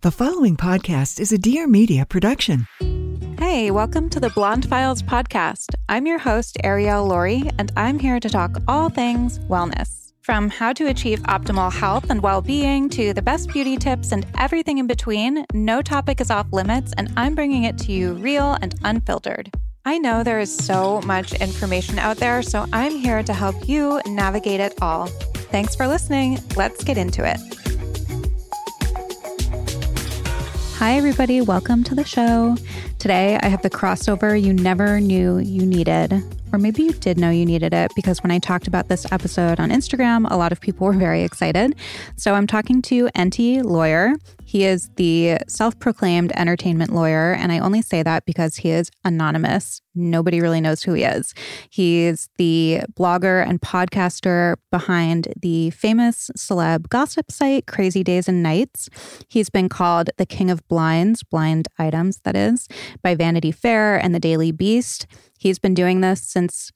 The following podcast is a Dear Media production. Hey, welcome to the Blonde Files podcast. I'm your host, Arielle Lorre, and I'm here to talk all things wellness. From how to achieve optimal health and well being to the best beauty tips and everything in between, no topic is off limits, and I'm bringing it to you real and unfiltered. I know there is so much information out there, so I'm here to help you navigate it all. Thanks for listening. Let's get into it. Hi, everybody. Welcome to the show. Today, I have the crossover you never knew you needed. Or maybe you did know you needed it because when I talked about this episode on Instagram, a lot of people were very excited. So I'm talking to Enty Lawyer. He is the self proclaimed entertainment lawyer. And I only say that because he is anonymous. Nobody really knows who he is. He's the blogger and podcaster behind the famous celeb gossip site Crazy Days and Nights. He's been called the king of blinds, blind items, that is, by Vanity Fair and the Daily Beast. He's been doing this since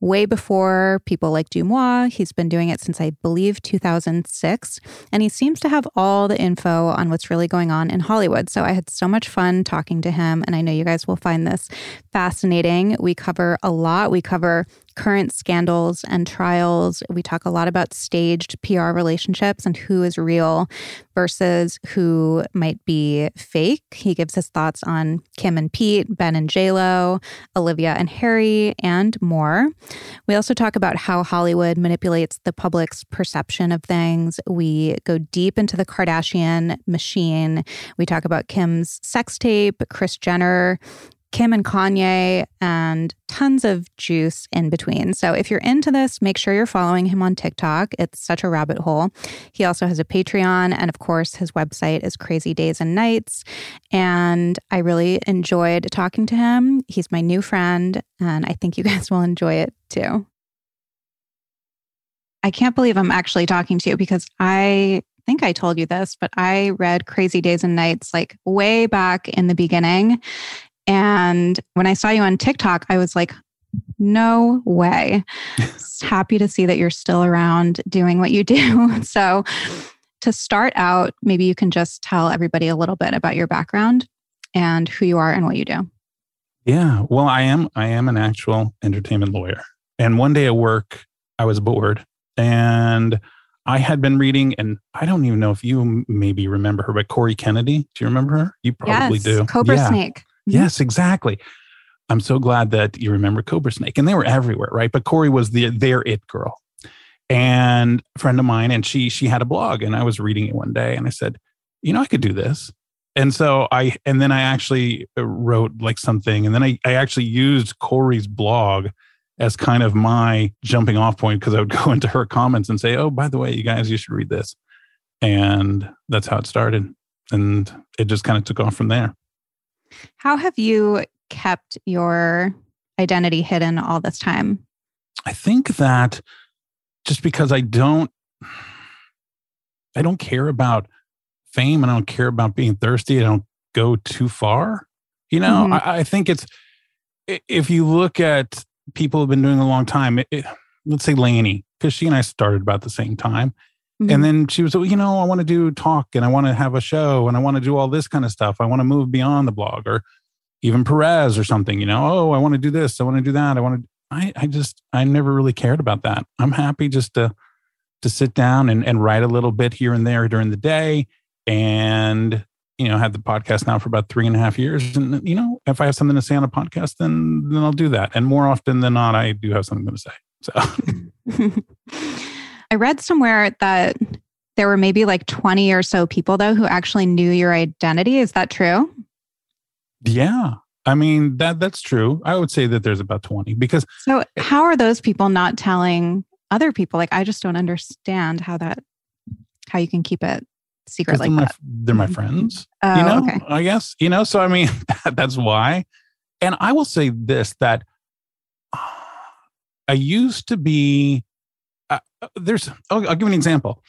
way before people like DeuxMoi. He's been doing it since, I believe, 2006. And he seems to have all the info on what's really going on in Hollywood. So I had so much fun talking to him. And I know you guys will find this fascinating. We cover a lot. We cover current scandals and trials. We talk a lot about staged PR relationships and who is real versus who might be fake. He gives his thoughts on Kim and Pete, Ben and JLo, Olivia and Harry, and more. We also talk about how Hollywood manipulates the public's perception of things. We go deep into the Kardashian machine. We talk about Kim's sex tape, Kris Jenner, Kim and Kanye, and tons of juice in between. So if you're into this, make sure you're following him on TikTok. It's such a rabbit hole. He also has a Patreon, and of course, his website is Crazy Days and Nights. And I really enjoyed talking to him. He's my new friend, and I think you guys will enjoy it too. I can't believe I'm actually talking to you because I think I told you this, but I read Crazy Days and Nights like way back in the beginning. And when I saw you on TikTok, I was like, no way. Happy to see that you're still around doing what you do. So, to start out, maybe you can just tell everybody a little bit about your background and who you are and what you do. Yeah, well, I am I am an actual entertainment lawyer. And one day at work, I was bored and I had been reading, and I don't even know if you maybe remember her, but Corey Kennedy. Do you remember her? You probably yes, do. Cobra yeah. Snake. Yes, exactly. I'm so glad that you remember Cobra Snake. And they were everywhere, right? But Corey was the their it girl. And a friend of mine, and she she had a blog, and I was reading it one day, and I said, you know, I could do this. And so I and then I actually uh, wrote like something, and then I, I actually used Corey's blog as kind of my jumping off point because I would go into her comments and say, Oh, by the way, you guys, you should read this. And that's how it started. And it just kind of took off from there. How have you kept your identity hidden all this time? I think that just because I don't I don't care about fame and I don't care about being thirsty, I don't go too far. You know, mm-hmm. I, I, think it's if you look at people who've been doing a long time, it, it, let's say Lainey, because she and I started about the same time. Mm-hmm. And then she was, you know, I want to do talk and I want to have a show and I want to do all this kind of stuff. I want to move beyond the blog or even Perez or something, you know, oh, I want to do this. I want to do that. I want to, I, I just, I never really cared about that. I'm happy just to, to sit down and, and write a little bit here and there during the day and, you know, had the podcast now for about three and a half years. And, you know, if I have something to say on a podcast, then, then I'll do that. And more often than not, I do have something to say. So I read somewhere that there were maybe like 20 or so people, though, who actually knew your identity. Is that true? yeah, I mean, that that's true. I would say that there's about 20 because So, how are those people not telling other people? Like, I just don't understand how that, how you can keep it secret like they're, my, that. they're my friends. Oh, you know, okay. I guess, you know, so I mean, that, that's why. And I will say this that I used to be, Uh, there's, I'll, I'll give an example.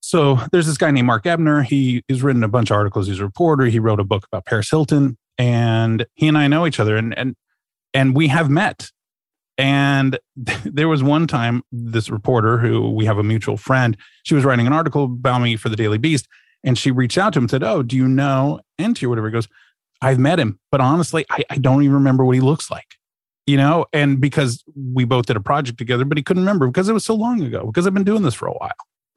So there's this guy named Mark Ebner. He has written a bunch of articles. He's a reporter. He wrote a book about Paris Hilton, and he and I know each other, and and and we have met. And there was one time this reporter who we have a mutual friend. She was writing an article about me for the Daily Beast, and she reached out to him and said, "Oh, do you know Enty or whatever?" He goes, "I've met him, but honestly, I, I don't even remember what he looks like." You know, and because we both did a project together, but he couldn't remember because it was so long ago. Because I've been doing this for a while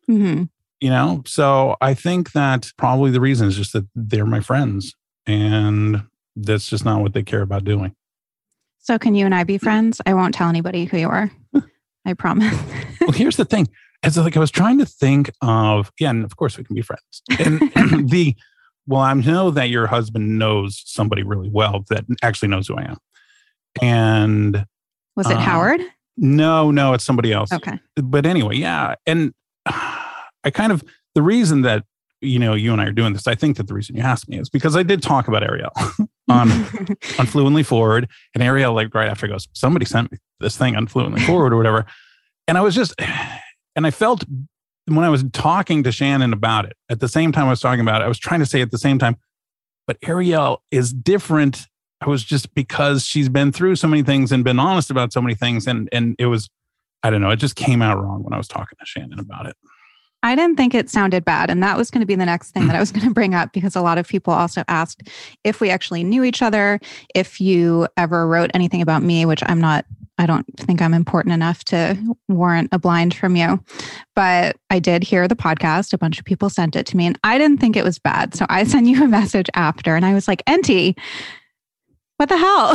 hmm you know so i think that probably the reason is just that they're my friends and that's just not what they care about doing So, can you and I be friends? I won't tell anybody who you are. I promise. well here's the thing As like i was trying to think of yeah and of course we can be friends and the well i know that your husband knows somebody really well that actually knows who i am and Was it Uh, Howard? no no it's somebody else Okay. but anyway, yeah. And I kind of, the reason that, you know, you and I are doing this, I think that the reason you asked me is because I did talk about Arielle on, on Fluently Forward. And Arielle, like right after goes, somebody sent me this thing on Fluently Forward or whatever. And I was just, and I felt when I was talking to Shannon about it, at the same time I was talking about it, I was trying to say at the same time, but Arielle is different. Was just because she's been through so many things and been honest about so many things. And, and it was, I don't know. It just came out wrong when I was talking to Shannon about it. I didn't think it sounded bad. And that was going to be the next thing that I was going to bring up because a lot of people also asked if we actually knew each other, if you ever wrote anything about me, which I'm not, I don't think I'm important enough to warrant a blind from you. But I did hear the podcast. A bunch of people sent it to me and I didn't think it was bad. So I sent you a message after and I was like, Enty, what the hell?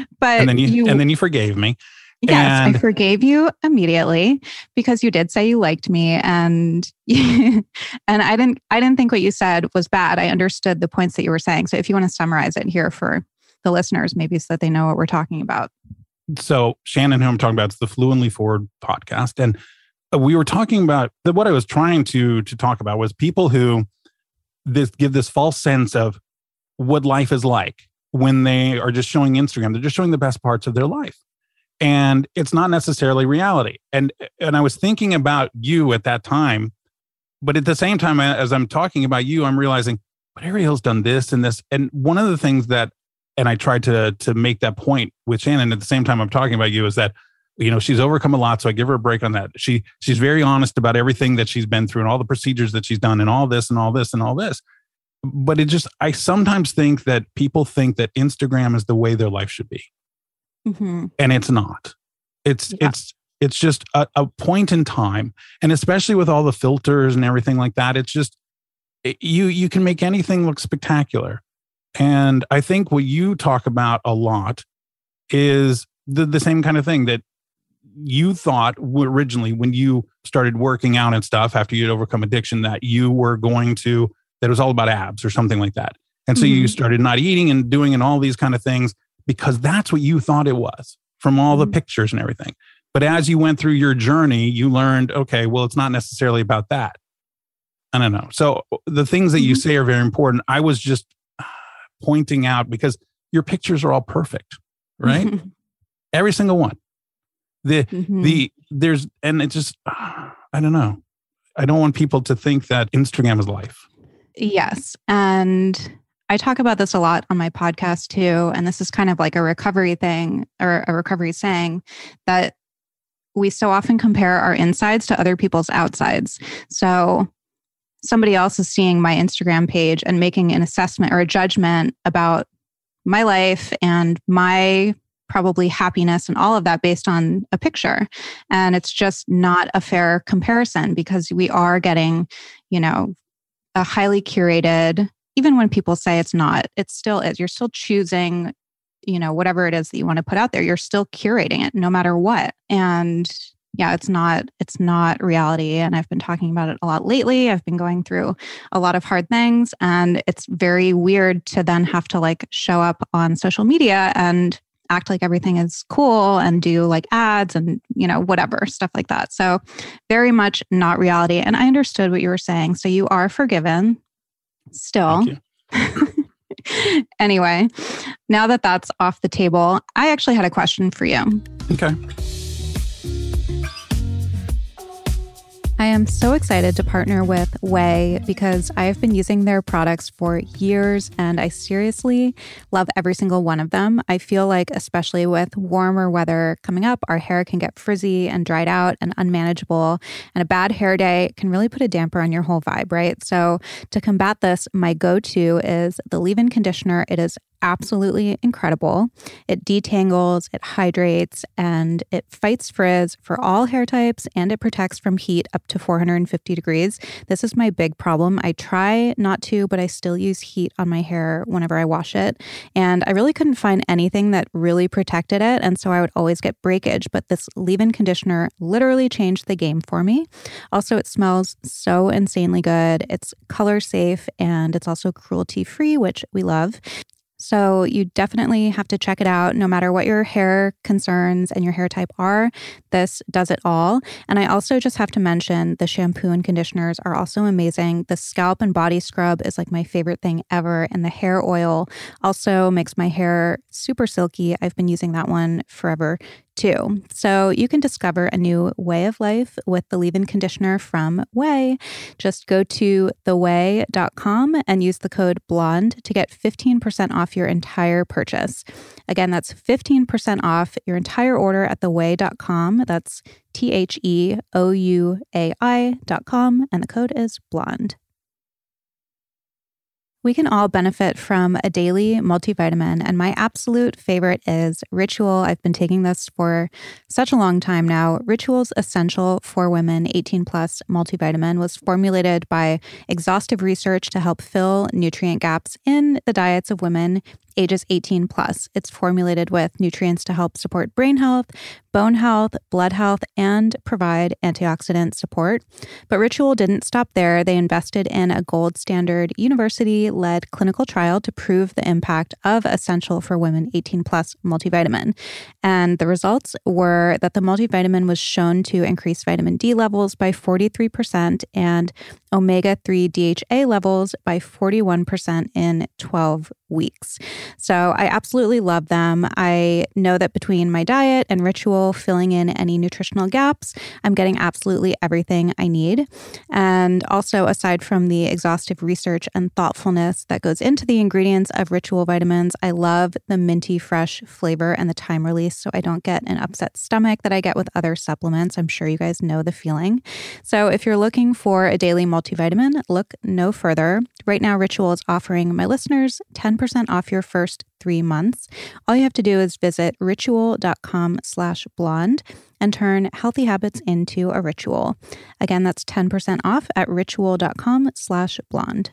but And then you, you and then you forgave me. Yes, And- I forgave you immediately because you did say you liked me and and I didn't I didn't think what you said was bad. I understood the points that you were saying. So if you want to summarize it here for the listeners maybe so that they know what we're talking about. So Shannon, who I'm talking about, is the Fluently Forward podcast, and uh, we were talking about that. What I was trying to to talk about was people who this give this false sense of what life is like when they are just showing Instagram. They're just showing the best parts of their life, and it's not necessarily reality. And and I was thinking about you at that time, but at the same time, as I'm talking about you, I'm realizing, but Arielle's done this and this, and one of the things that and I tried to to make that point with Shannon at the same time I'm talking about you is that you know she's overcome a lot so I give her a break on that. She she's very honest about everything that she's been through and all the procedures that she's done and all this and all this and all this. But it just I sometimes think that people think that Instagram is the way their life should be Mhm. and it's not. It's Yeah. it's it's just a, a point in time and especially with all the filters and everything like that it's just it- you you can make anything look spectacular and i think what you talk about a lot is the, the same kind of thing that you thought originally when you started working out and stuff after you'd overcome addiction that you were going to that it was all about abs or something like that. And so you Mhm. started not eating and doing and all these kind of things because that's what you thought it was from all the Mhm. pictures and everything. But as you went through your journey you learned okay well it's not necessarily about that. I don't know. So the things that you Mhm. say are very important. I was just uh, pointing out because your pictures are all perfect right? Every single one. The Mhm. the there's and it just i don't know. I don't want people to think that instagram is life Yes. And I talk about this a lot on my podcast too. And this is kind of like a recovery thing or a recovery saying that we so often compare our insides to other people's outsides. So somebody else is seeing my Instagram page and making an assessment or a judgment about my life and my probably happiness and all of that based on a picture. And it's just not a fair comparison because we are getting, you know, a highly curated, even when people say it's not, it still is. You're still choosing, you know, whatever it is that you want to put out there. You're still curating it no matter what. And yeah, it's not it's not reality and I've been talking about it a lot lately. I've been going through a lot of hard things and it's very weird to then have to like show up on social media and act like everything is cool and do like ads and you know whatever stuff like that. So very much not reality and i understood what you were saying. So you are forgiven still. Anyway now that that's off the table i actually had a question for you. Okay. I am so excited to partner with OUAI because I have been using their products for years and I seriously love every single one of them. I feel like, especially with warmer weather coming up, our hair can get frizzy and dried out and unmanageable. And a bad hair day can really put a damper on your whole vibe, right? So, to combat this, my go to is the leave in conditioner. It is absolutely incredible. It detangles, it hydrates, and it fights frizz for all hair types and it protects from heat up to 450 degrees. This is my big problem. I try not to, but I still use heat on my hair whenever I wash it. And I really couldn't find anything that really protected it. And so I would always get breakage. But this leave in conditioner literally changed the game for me. Also, it smells so insanely good. It's color safe and it's also cruelty free, which we love. So you definitely have to check it out no matter what your hair concerns and your hair type are. This does it all. And I also just have to mention the shampoo and conditioners are also amazing. The scalp and body scrub is like my favorite thing ever. And the hair oil also makes my hair super silky. I've been using that one forever too. So you can discover a new way of life with the leave in conditioner from OUAI. Just go to theouai.com and use the code BLONDE to get 15% off your entire purchase. Again, that's 15% off your entire order at theouai.com. That's T H E O U A I.com. And the code is BLONDE. We can all benefit from a daily multivitamin, and my absolute favorite is Ritual. I've been taking this for such a long time now. Ritual's Essential for Women 18 Plus multivitamin was formulated by exhaustive research to help fill nutrient gaps in the diets of women ages 18 plus. It's formulated with nutrients to help support brain health, bone health, blood health, and provide antioxidant support. But Ritual didn't stop there. They invested in a gold standard university led clinical trial to prove the impact of Essential for Women 18 plus multivitamin. And the results were that the multivitamin was shown to increase vitamin D levels by 43% and omega 3 DHA levels by 41% in 12 weeks. So I absolutely love them. I know that between my diet and ritual, filling in any nutritional gaps, I'm getting absolutely everything I need. And also, aside from the exhaustive research and thoughtfulness that goes into the ingredients of ritual vitamins, I love the minty fresh flavor and the time release so I don't get an upset stomach that I get with other supplements. I'm sure you guys know the feeling. So if you're looking for a daily multivitamin, look no further. Right now, Ritual is offering my listeners 10% off your first three months. All you have to do is visit ritual.com slash blonde and turn healthy habits into a ritual. Again, that's 10% off at ritual.com slash blonde.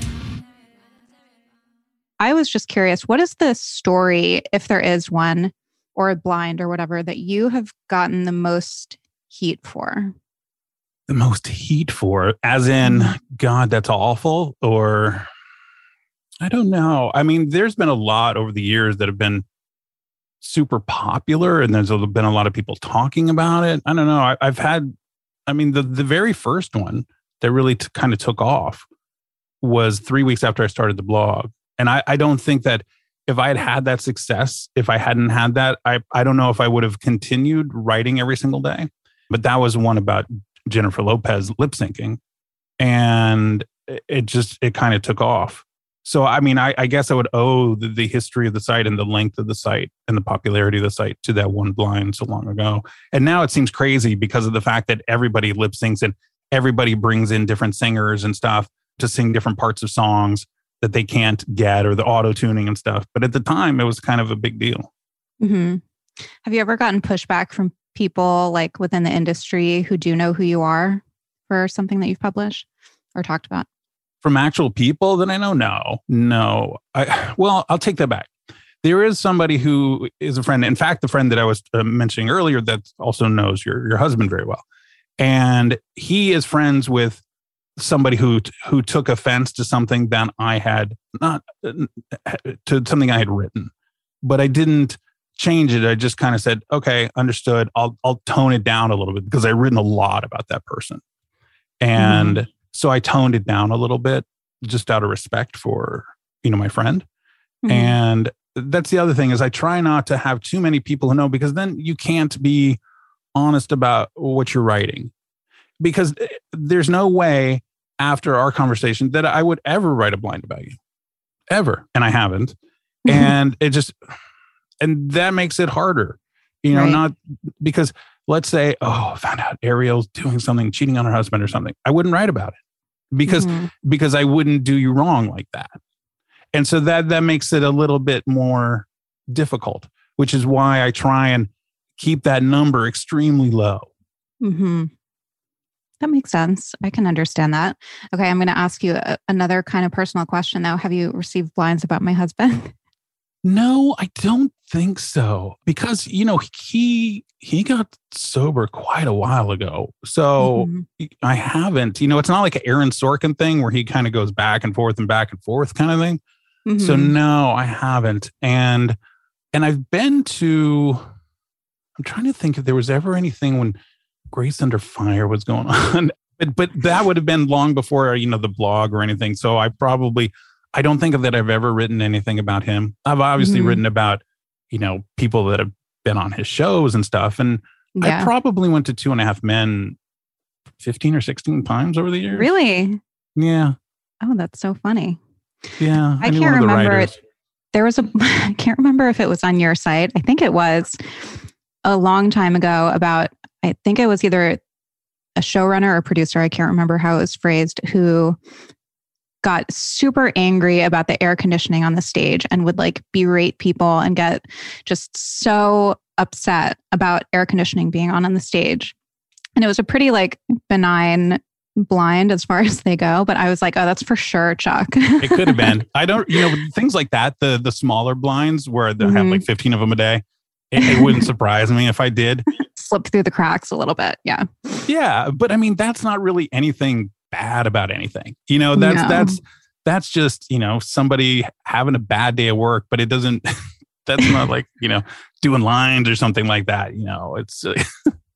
I was just curious, what is the story, if there is one, or a blind or whatever, that you have gotten the most heat for? The most heat for, as in, mm-hmm. God, that's awful, or I don't know. I mean, there's been a lot over the years that have been super popular, and there's been a lot of people talking about it. I don't know. I, have had, I mean, the the very first one that really t- kind of took off was three weeks after I started the blog and I, I don't think that if I had had that success, if I hadn't had that, I, I don't know if I would have continued writing every single day. But that was one about Jennifer Lopez lip syncing. And it, just it kind of took off. So I mean, I, I guess I would owe the, the, history of the site and the length of the site and the popularity of the site to that one blind so long ago. And now it seems crazy because of the fact that everybody lip syncs and everybody brings in different singers and stuff to sing different parts of songs that they can't get or the auto tuning and stuff. But at the time, it was kind of a big deal. Mm-hmm. Have you ever gotten pushback from people like within the industry who do know who you are for something that you've published or talked about? from actual people that I know? No, no. I, well, I'll take that back. There is somebody who is a friend. In fact, the friend that I was uh, mentioning earlier that also knows your your husband very well, and he is friends with somebody who who took offense to something that I had not to something I had written, but I didn't change it. I just kind of said, "Okay, understood. I'll I'll tone it down a little bit because I've written a lot about that person." And mm. So I toned it down a little bit just out of respect for, you know, my friend. Mm-hmm. And that's the other thing is I try not to have too many people who know because then you can't be honest about what you're writing. Because eh, there's no way after our conversation that I would ever write a blind about you. Ever. And I haven't. Mm-hmm. And it just and that makes it harder. You know, right. not because let's say, oh, I found out Arielle's doing something, cheating on her husband or something. I wouldn't write about it because mm-hmm. because I wouldn't do you wrong like that. And so that that makes it a little bit more difficult, which is why I try and keep that number extremely low. Mm-hmm. That makes sense. I can understand that. Okay, I'm going to ask you a, another kind of personal question though. Have you received blinds about my husband? No, I don't think so because you know he he got sober quite a while ago. So mm-hmm. I haven't, you know, it's not like an Aaron Sorkin thing where he kind of goes back and forth and back and forth kind of thing. Mm-hmm. So no, I haven't. And and I've been to I'm trying to think if there was ever anything when Grace Under Fire was going on. but but that would have been long before, you know, the blog or anything. So I probably I don't think that I've ever written anything about him. I've obviously mm-hmm. written about, you know, people that have been on his shows and stuff. And yeah. I probably went to two and a half men 15 or 16 times over the years. Really? Yeah. Oh, that's so funny. Yeah. I, I can't remember it. There was a, I can't remember if it was on your site. I think it was a long time ago about, I think it was either a showrunner or producer. I can't remember how it was phrased, who got super angry about the air conditioning on the stage and would like berate people and get just so upset about air conditioning being on on the stage. And it was a pretty like benign blind as far as they go, but I was like, oh, that's for sure, Chuck. it could have been. I don't, you know, things like that, the the smaller blinds where they mm-hmm. have like 15 of them a day. It, it wouldn't surprise me if I did. Slip through the cracks a little bit. Yeah. Yeah. But I mean, that's not really anything bad about anything. You know, that's no. that's that's just, you know, somebody having a bad day at work, but it doesn't that's not like, you know, doing lines or something like that, you know. It's uh,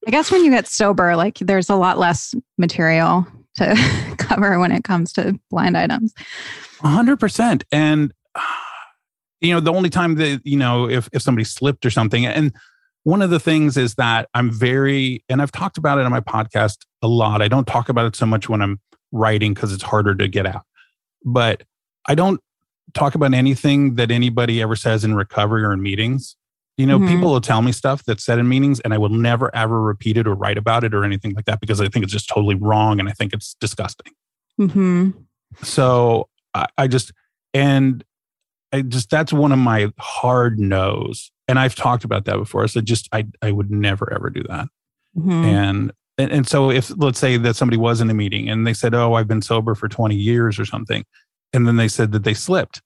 I guess when you get sober, like there's a lot less material to cover when it comes to blind items. 100%. And you know, the only time that, you know, if if somebody slipped or something and one of the things is that I'm very, and I've talked about it on my podcast a lot. I don't talk about it so much when I'm writing because it's harder to get out. But I don't talk about anything that anybody ever says in recovery or in meetings. You know, mm-hmm. people will tell me stuff that's said in meetings, and I will never ever repeat it or write about it or anything like that because I think it's just totally wrong and I think it's disgusting. Mm-hmm. So I, I just, and I just, that's one of my hard no's and I've talked about that before. So just I I would never ever do that. Mm-hmm. And, and and so if let's say that somebody was in a meeting and they said, "Oh, I've been sober for 20 years or something," and then they said that they slipped,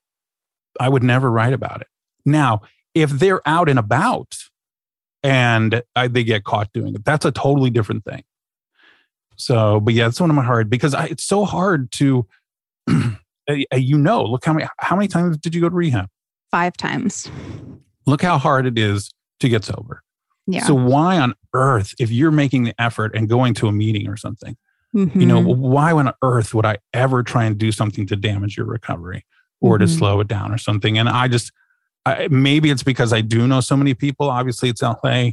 I would never write about it. Now, if they're out and about and I, they get caught doing it, that's a totally different thing. So, but yeah, it's one of my hard because I, it's so hard to, you know, look how many how many times did you go to rehab? Five times. Look how hard it is to get sober. Yeah. So why on earth, if you're making the effort and going to a meeting or something, mm-hmm. you know, mm-hmm. why on earth would I ever try and do something to damage your recovery or mm-hmm. to slow it down or something? And I just, I, maybe it's because I do know so many people. Obviously, it's LA.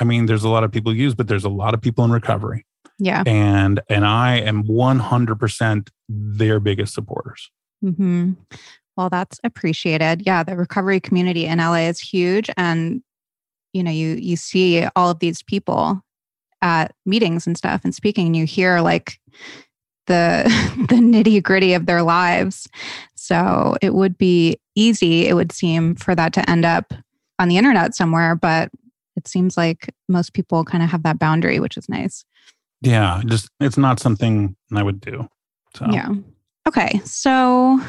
I mean, there's a lot of people use, but there's a lot of people in recovery. Yeah. And and I am 100% their biggest supporters. hmm Well, that's appreciated. Yeah, the recovery community in LA is huge, and you know, you you see all of these people at meetings and stuff and speaking, and you hear like the the nitty gritty of their lives. So it would be easy, it would seem, for that to end up on the internet somewhere, but it seems like most people kind of have that boundary, which is nice. Yeah, just it's not something I would do. So Yeah. Okay. So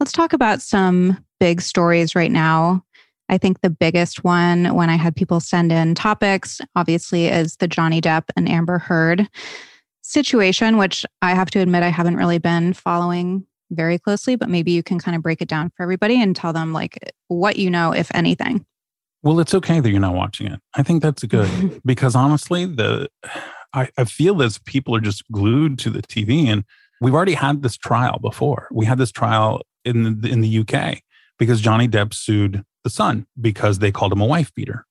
let's talk about some big stories right now. I think the biggest one when I had people send in topics, obviously, is the Johnny Depp and Amber Heard situation, which I have to admit I haven't really been following very closely, but maybe you can kind of break it down for everybody and tell them like what you know, if anything. Well, it's okay that you're not watching it. I think that's good because honestly, the I, I feel as people are just glued to the TV, and we've already had this trial before. We had this trial in the, in the UK because Johnny Depp sued the Sun because they called him a wife beater,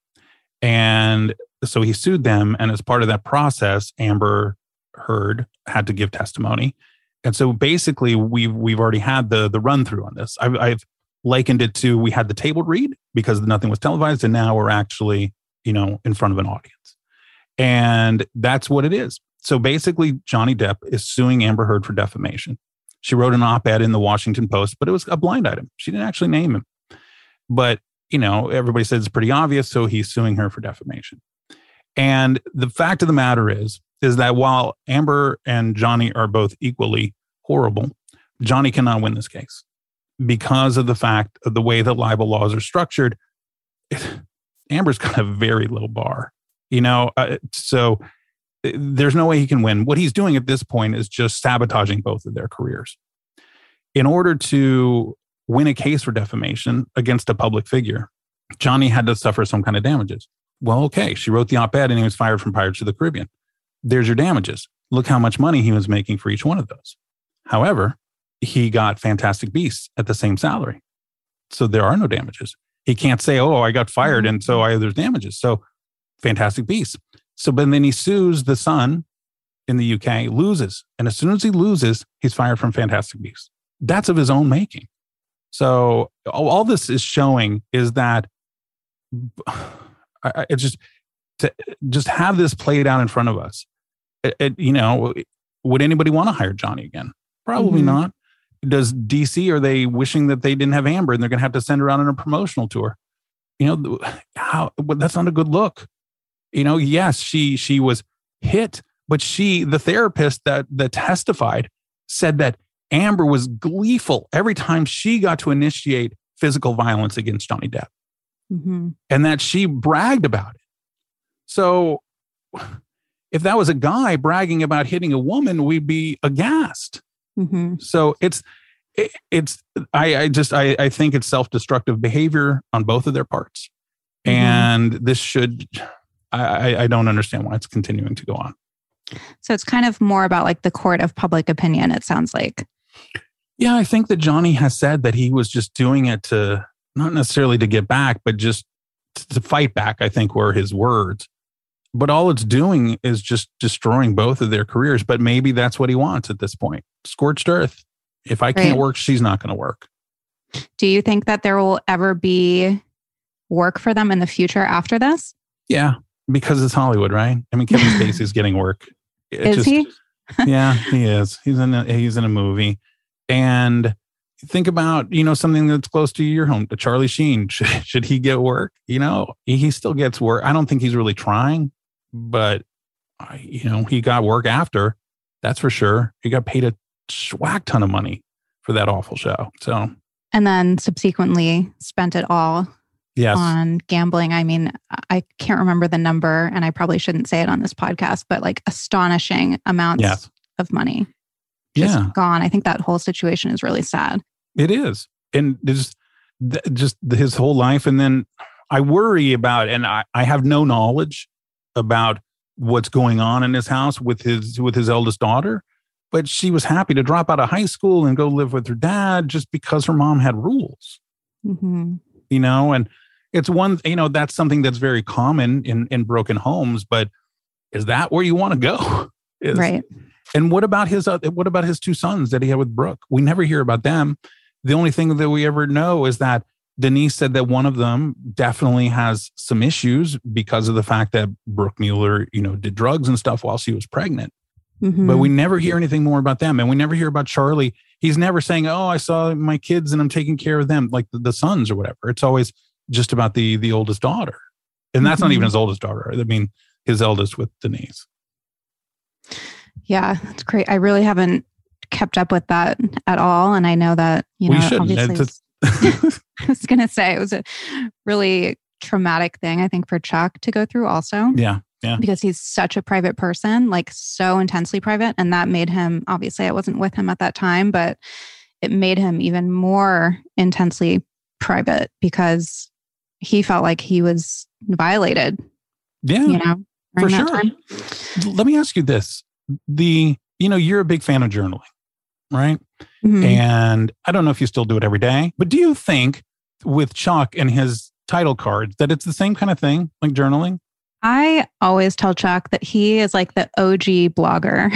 and so he sued them. And as part of that process, Amber Heard had to give testimony, and so basically we've we've already had the the run through on this. I've, I've likened it to we had the table read because nothing was televised and now we're actually you know in front of an audience and that's what it is so basically johnny depp is suing amber heard for defamation she wrote an op-ed in the washington post but it was a blind item. She didn't actually name him. But you know everybody says it's pretty obvious so he's suing her for defamation. And the fact of the matter is is that while amber and johnny are both equally horrible johnny cannot win this case because of the fact of the way that libel laws are structured, Amber's got a very low bar, you know. Uh, so there's no way he can win. What he's doing at this point is just sabotaging both of their careers. In order to win a case for defamation against a public figure, Johnny had to suffer some kind of damages. Well, okay, she wrote the op-ed and he was fired from Pirates of the Caribbean. There's your damages. Look how much money he was making for each one of those. However, he got Fantastic Beasts at the same salary. So there are no damages. He can't say, oh, I got fired and so I, there's damages. So Fantastic Beasts. So, but then he sues the Sun in the UK, loses. And as soon as he loses, he's fired from Fantastic Beasts. That's of his own making. So all, this is showing is that it's just to just have this played out in front of us. It, it- you know, would anybody want to hire Johnny again? Probably Mhm. not. Does DC are they wishing that they didn't have Amber and they're going to have to send her out on a promotional tour? You know, how well, that's not a good look. You know, yes, she she was hit, but she the therapist that that testified said that Amber was gleeful every time she got to initiate physical violence against Johnny Depp hmm and that she bragged about it. So if that was a guy bragging about hitting a woman, we'd be aghast. hmm So it's it, it's I, I just I, I think it's self-destructive behavior on both of their parts. Mhm. And this should I, I- don't understand why it's continuing to go on. So it's kind of more about like the court of public opinion, it sounds like. Yeah, I think that Johnny has said that he was just doing it to not necessarily to get back, but just to fight back, I think were his words. But all it's doing is just destroying both of their careers. But maybe that's what he wants at this point. Scorched earth. If I can't Right. work, she's not going to work. Do you think that there will ever be work for them in the future after this? Yeah, because it's Hollywood, right? I mean, Kevin Spacey's getting work. It Is just- he? yeah, he is. He's in a, he's in a movie, and think about you know something that's close to your home. Charlie Sheen should, should he get work? You know, he, he still gets work. I don't think he's really trying, but you know, he got work after. That's for sure. He got paid a whack ton of money for that awful show. So And then subsequently spent it all yes, on gambling. I mean, I can't remember the number and I probably shouldn't say it on this podcast, but like astonishing amounts of money just yeah. gone. I think that whole situation is really sad. It is, and there's th- just his whole life, and then I worry about, and I, I have no knowledge about what's going on in his house with his with his eldest daughter, but she was happy to drop out of high school and go live with her dad just because her mom had rules, hmm you know, and it's one, you know, that's something that's very common in in broken homes, but is that where you want to go? Is- Right. And what about his uh, what about his two sons that he had with Brooke? We never hear about them. The only thing that we ever know is that Denise said that one of them definitely has some issues because of the fact that Brooke Mueller, you know, did drugs and stuff while she was pregnant. Mhm. But we never hear anything more about them. And we never hear about Charlie. He's never saying, Oh, I saw my kids and I'm taking care of them, like the, the sons or whatever. It's always just about the the oldest daughter. And that's not Mhm. even his oldest daughter. I mean, his eldest with Denise. yeah, that's great. I really haven't kept up with that at all. And I know that, you know, we shouldn't. obviously It's it's- I was going to say it was a really traumatic thing, I think, for Chuck to go through also. yeah. Yeah. because he's such a private person, like so intensely private. And that made him, obviously, I wasn't with him at that time, but it made him even more intensely private because he felt like he was violated, Yeah. you know, for sure. time. Let me ask you this. The, you know, you're a big fan of journaling, right? Mhm. And I don't know if you still do it every day, but do you think with Chuck and his title cards that it's the same kind of thing, like journaling? I always tell Chuck that he is like the OG blogger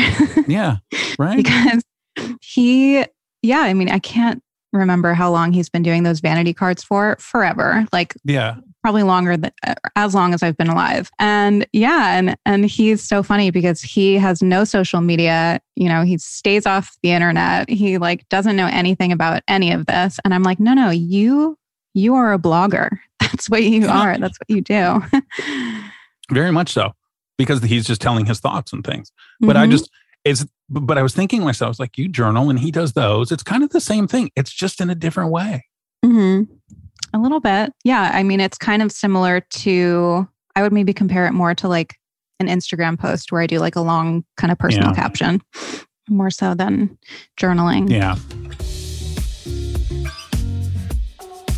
Yeah. Right. because he, yeah, I mean, I can't remember how long he's been doing those vanity cards for forever. Like yeah. probably longer than uh, as long as I've been alive. And yeah, and and he's so funny because he has no social media, you know, he stays off the internet. He like doesn't know anything about any of this. And I'm like, "No, no, you you are a blogger. That's what you Yeah. are. That's what you do." Very much so, because he's just telling his thoughts and things. But I Mhm. just, it's, but I was thinking to myself, it's like you journal and he does those. It's kind of the same thing. It's just in a different way. Mhm. A little bit. Yeah. I mean, it's kind of similar to, I would maybe compare it more to like an Instagram post where I do like a long kind of personal Yeah. caption more so than journaling. Yeah.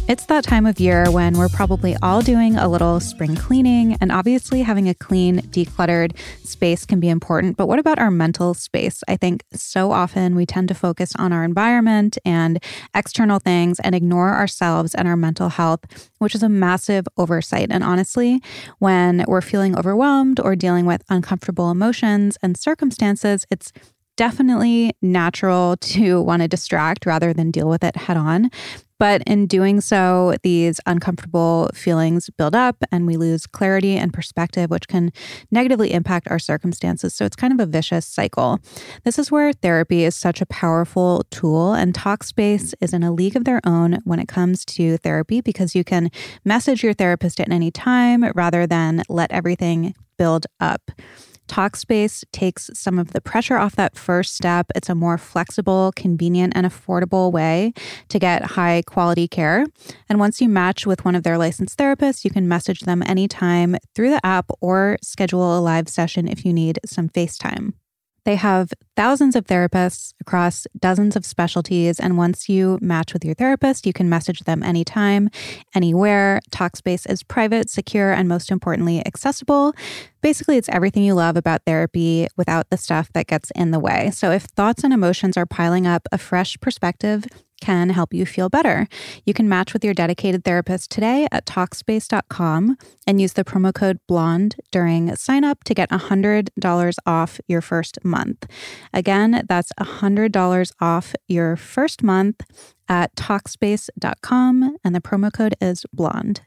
It's that time of year when we're probably all doing a little spring cleaning, and obviously having a clean, decluttered space can be important. But what about our mental space? I think so often we tend to focus on our environment and external things and ignore ourselves and our mental health, which is a massive oversight. And honestly, when we're feeling overwhelmed or dealing with uncomfortable emotions and circumstances, it's definitely natural to want to distract rather than deal with it head on. But in doing so, these uncomfortable feelings build up and we lose clarity and perspective, which can negatively impact our circumstances. So it's kind of a vicious cycle. This is where therapy is such a powerful tool, and Talkspace is in a league of their own when it comes to therapy because you can message your therapist at any time rather than let everything build up. Talkspace takes some of the pressure off that first step. It's a more flexible, convenient, and affordable way to get high quality care. And once you match with one of their licensed therapists, you can message them anytime through the app or schedule a live session if you need some FaceTime. They have thousands of therapists across dozens of specialties. And once you match with your therapist, you can message them anytime, anywhere. Talkspace is private, secure, and most importantly, accessible. Basically, it's everything you love about therapy without the stuff that gets in the way. So if thoughts and emotions are piling up, a fresh perspective can help you feel better. You can match with your dedicated therapist today at Talkspace.com and use the promo code BLONDE during sign up to get $100 off your first month. Again, that's $100 off your first month at Talkspace.com and the promo code is BLONDE.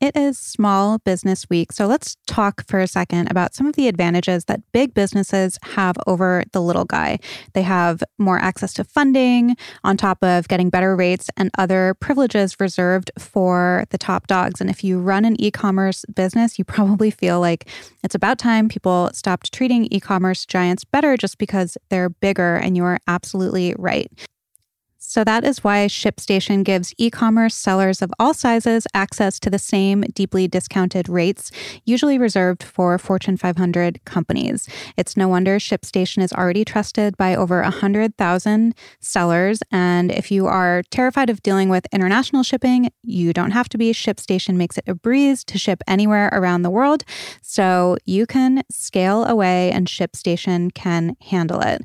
It is Small Business Week, so let's talk for a second about some of the advantages that big businesses have over the little guy. They have more access to funding, on top of getting better rates and other privileges reserved for the top dogs. And if you run an e commerce business, you probably feel like it's about time people stopped treating e commerce giants better just because they're bigger, and you're absolutely right. So that is why ShipStation gives e commerce sellers of all sizes access to the same deeply discounted rates, usually reserved for Fortune 500 companies. It's no wonder ShipStation is already trusted by over 100,000 sellers. And if you are terrified of dealing with international shipping, you don't have to be. ShipStation makes it a breeze to ship anywhere around the world. So you can scale away, and ShipStation can handle it.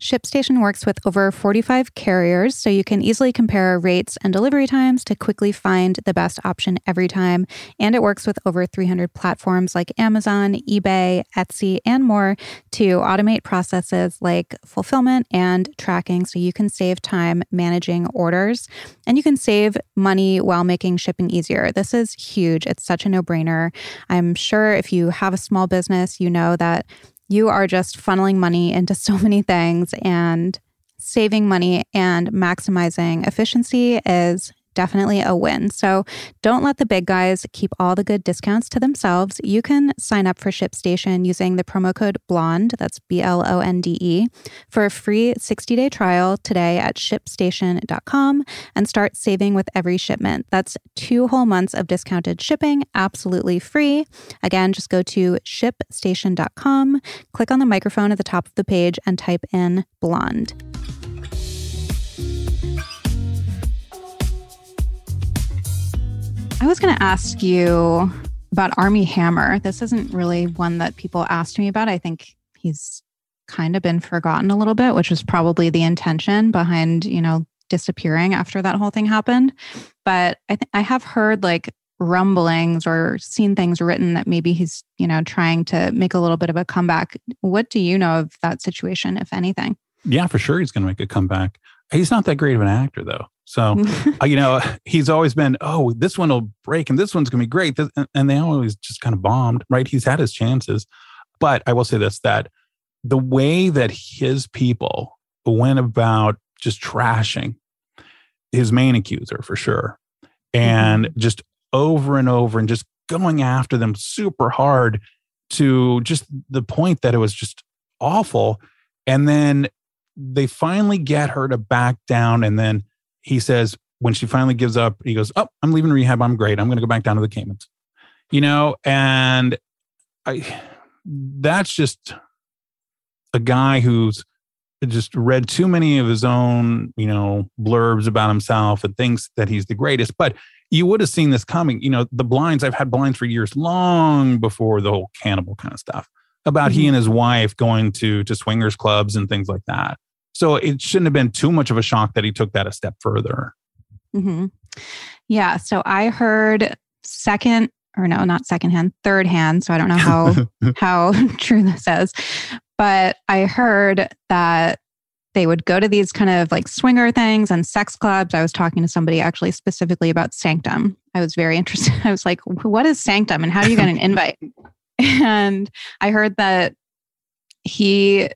ShipStation works with over 45 carriers, so you can easily compare rates and delivery times to quickly find the best option every time. And it works with over 300 platforms like Amazon, eBay, Etsy, and more to automate processes like fulfillment and tracking so you can save time managing orders and you can save money while making shipping easier. This is huge. It's such a no brainer. I'm sure if you have a small business, you know that you are just funneling money into so many things and saving money and maximizing efficiency is definitely a win. So don't let the big guys keep all the good discounts to themselves. You can sign up for ShipStation using the promo code BLONDE, that's B L O N D E, for a free 60 day trial today at shipstation.com and start saving with every shipment. That's two whole months of discounted shipping, absolutely free. Again, just go to shipstation.com, click on the microphone at the top of the page, and type in blonde. I was going to ask you about Armie Hammer. This isn't really one that people asked me about. I think he's kind of been forgotten a little bit, which was probably the intention behind, you know, disappearing after that whole thing happened. But I th- I have heard like rumblings or seen things written that maybe he's, you know, trying to make a little bit of a comeback. What do you know of that situation, if anything? Yeah, for sure he's going to make a comeback. He's not that great of an actor, though. So, uh, you know, he's always been, oh, this one will break and this one's going to be great. And they always just kind of bombed, right? He's had his chances. But I will say this that the way that his people went about just trashing his main accuser for sure, and mm-hmm. just over and over and just going after them super hard to just the point that it was just awful. And then they finally get her to back down and then he says when she finally gives up, he goes, "Oh, I'm leaving rehab. I'm great. I'm going to go back down to the Caymans." You know, and I that's just a guy who's just read too many of his own, you know, blurbs about himself and thinks that he's the greatest. But you would have seen this coming. You know, the blinds, I've had blinds for years, long before the whole cannibal kind of stuff about mm-hmm. he and his wife going to to swingers clubs and things like that. So it shouldn't have been too much of a shock that he took that a step further. Mm-hmm. Yeah. So I heard second, or no, not second hand, third hand. So I don't know how how true this is, but I heard that they would go to these kind of like swinger things and sex clubs. I was talking to somebody actually specifically about Sanctum. I was very interested. I was like, what is Sanctum and how do you get an invite? and I heard that he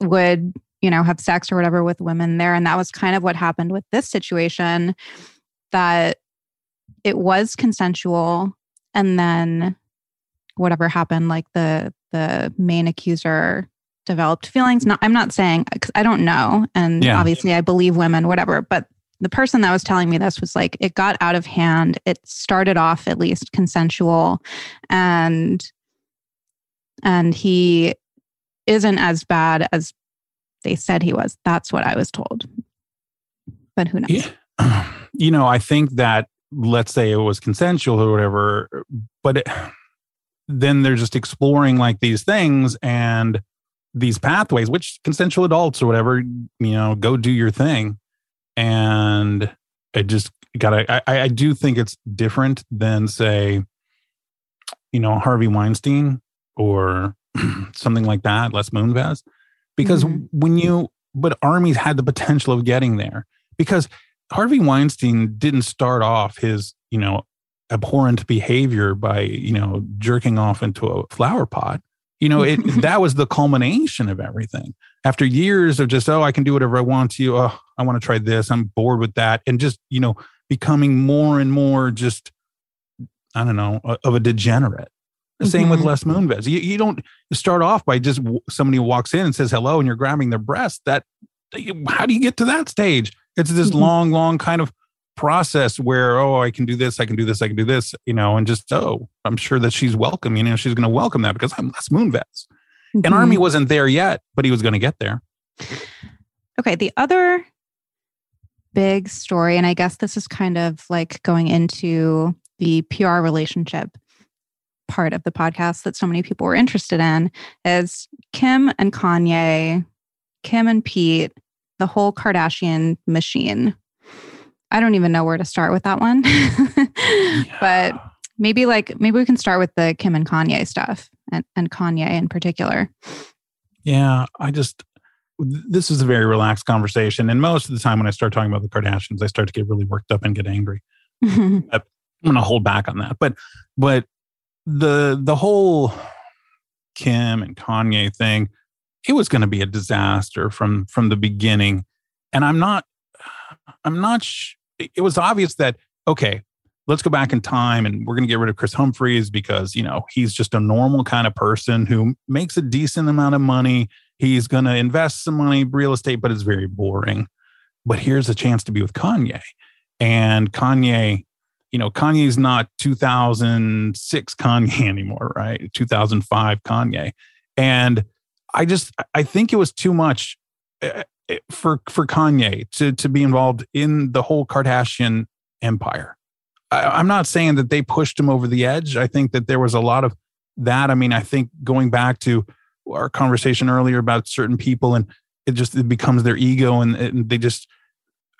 would you know, have sex or whatever with women there. And that was kind of what happened with this situation that it was consensual. And then whatever happened, like the the main accuser developed feelings. Not I'm not saying cause I don't know. And yeah. obviously I believe women, whatever. But the person that was telling me this was like it got out of hand. It started off at least consensual and and he isn't as bad as they said he was. That's what I was told. But who knows? Yeah. You know, I think that let's say it was consensual or whatever, but it, then they're just exploring like these things and these pathways, which consensual adults or whatever, you know, go do your thing. And I just gotta, I, I do think it's different than say, you know, Harvey Weinstein or something like that, Les Moonves because mm-hmm. when you but Armie's had the potential of getting there. Because Harvey Weinstein didn't start off his you know abhorrent behavior by you know jerking off into a flower pot. You know it that was the culmination of everything. After years of just oh i can do whatever i want to. You oh i want to try this. I'm bored with that. And just you know becoming more and more just i don't know of a degenerate the mm-hmm. same with mm-hmm. Les Moonves. You, you don't start off by just somebody walks in and says hello and you're grabbing their breast. That how do you get to that stage? It's this mm-hmm. long, long kind of process where oh I can do this, I can do this, I can do this, you know, and just oh I'm sure that she's welcome. You know, she's going to welcome that because I'm Les Moonves. Mm-hmm. And Armie wasn't there yet, but he was going to get there. Okay, the other big story, and I guess this is kind of like going into the PR relationship part of the podcast that so many people were interested in is Kim and Kanye Kim and Pete, the whole Kardashian machine. I don't even know where to start with that one. But maybe like maybe we can start with the Kim and Kanye stuff and, and Kanye in particular. Yeah, I just this is a very relaxed conversation, and most of the time when I start talking about the Kardashians, I start to get really worked up and get angry. I'm going to hold back on that, but but the the whole Kim and Kanye thing, it was going to be a disaster from from the beginning, and I'm not I'm not. Sh- it was obvious that okay, let's go back in time and we're going to get rid of Kris Humphries because, you know, he's just a normal kind of person who makes a decent amount of money. He's going to invest some money real estate, but it's very boring. But here's a chance to be with Kanye. And Kanye, you know, Kanye's not 2006 Kanye anymore, right? 2005 Kanye. And I just, I think it was too much eh, eh, for for Kanye to to be involved in the whole Kardashian empire. I, am not saying that they pushed him over the edge. I think that there was a lot of that. I mean, I think going back to our conversation earlier about certain people and it just it becomes their ego and, and they just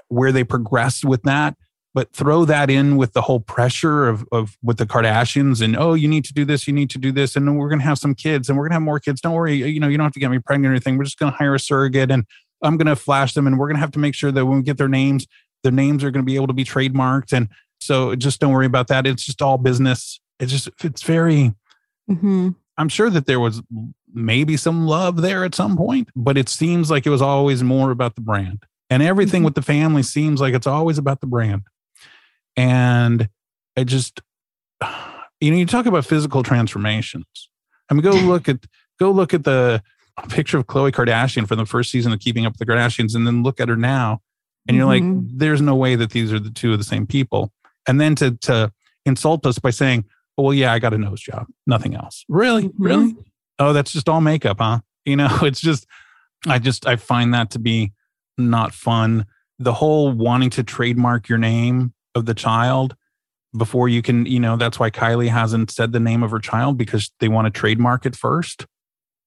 where they progressed with that but throw that in with the whole pressure of, of with the Kardashians and oh you need to do this you need to do this and then we're going to have some kids and we're going to have more kids don't worry you know you don't have to get me pregnant or anything we're just going to hire a surrogate and I'm going to flash them and we're going to have to make sure that when we get their names their names are going to be able to be trademarked and so just don't worry about that. It's just all business. It's just, it's very, mm-hmm. I'm sure that there was maybe some love there at some point, but it seems like it was always more about the brand. And everything mm-hmm. with the family seems like it's always about the brand. And I just, you know, you talk about physical transformations. I mean, go look at, go look at the picture of Khloe Kardashian from the first season of Keeping Up with the Kardashians and then look at her now. And you're mm-hmm. like, there's no way that these are the two of the same people and then to to insult us by saying, oh, "Well, yeah, I got a nose job, nothing else." Really, mm-hmm. really? Oh, that's just all makeup, huh? You know, it's just I just I find that to be not fun. The whole wanting to trademark your name of the child before you can, you know, that's why Kylie hasn't said the name of her child because they want to trademark it first.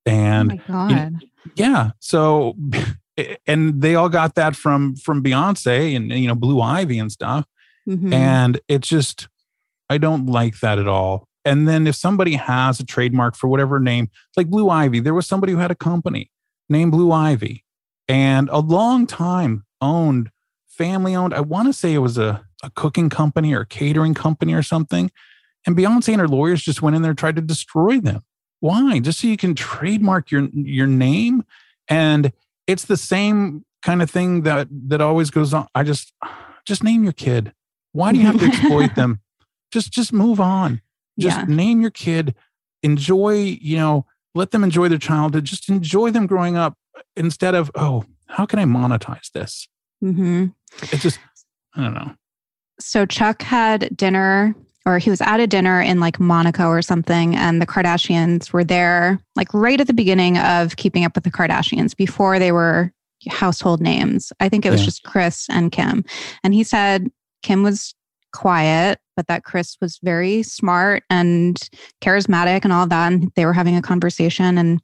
And oh you know, yeah, so and they all got that from from Beyonce and you know Blue Ivy and stuff. Mm-hmm. And it's just, I don't like that at all. And then if somebody has a trademark for whatever name, like Blue Ivy, there was somebody who had a company named Blue Ivy and a long time owned, family owned. I want to say it was a, a cooking company or a catering company or something. And Beyonce and her lawyers just went in there and tried to destroy them. Why? Just so you can trademark your your name. And it's the same kind of thing that that always goes on. I just just name your kid. Why do you have to exploit them? Just just move on. Just yeah. name your kid. Enjoy, you know, let them enjoy their childhood. Just enjoy them growing up instead of, oh, how can I monetize this? Mm-hmm. It's just, I don't know. So Chuck had dinner or he was at a dinner in like Monaco or something, and the Kardashians were there, like right at the beginning of keeping up with the Kardashians before they were household names. I think it was yeah. just Kris and Kim. And he said Kim was quiet, but that Kris was very smart and charismatic and all that. And they were having a conversation and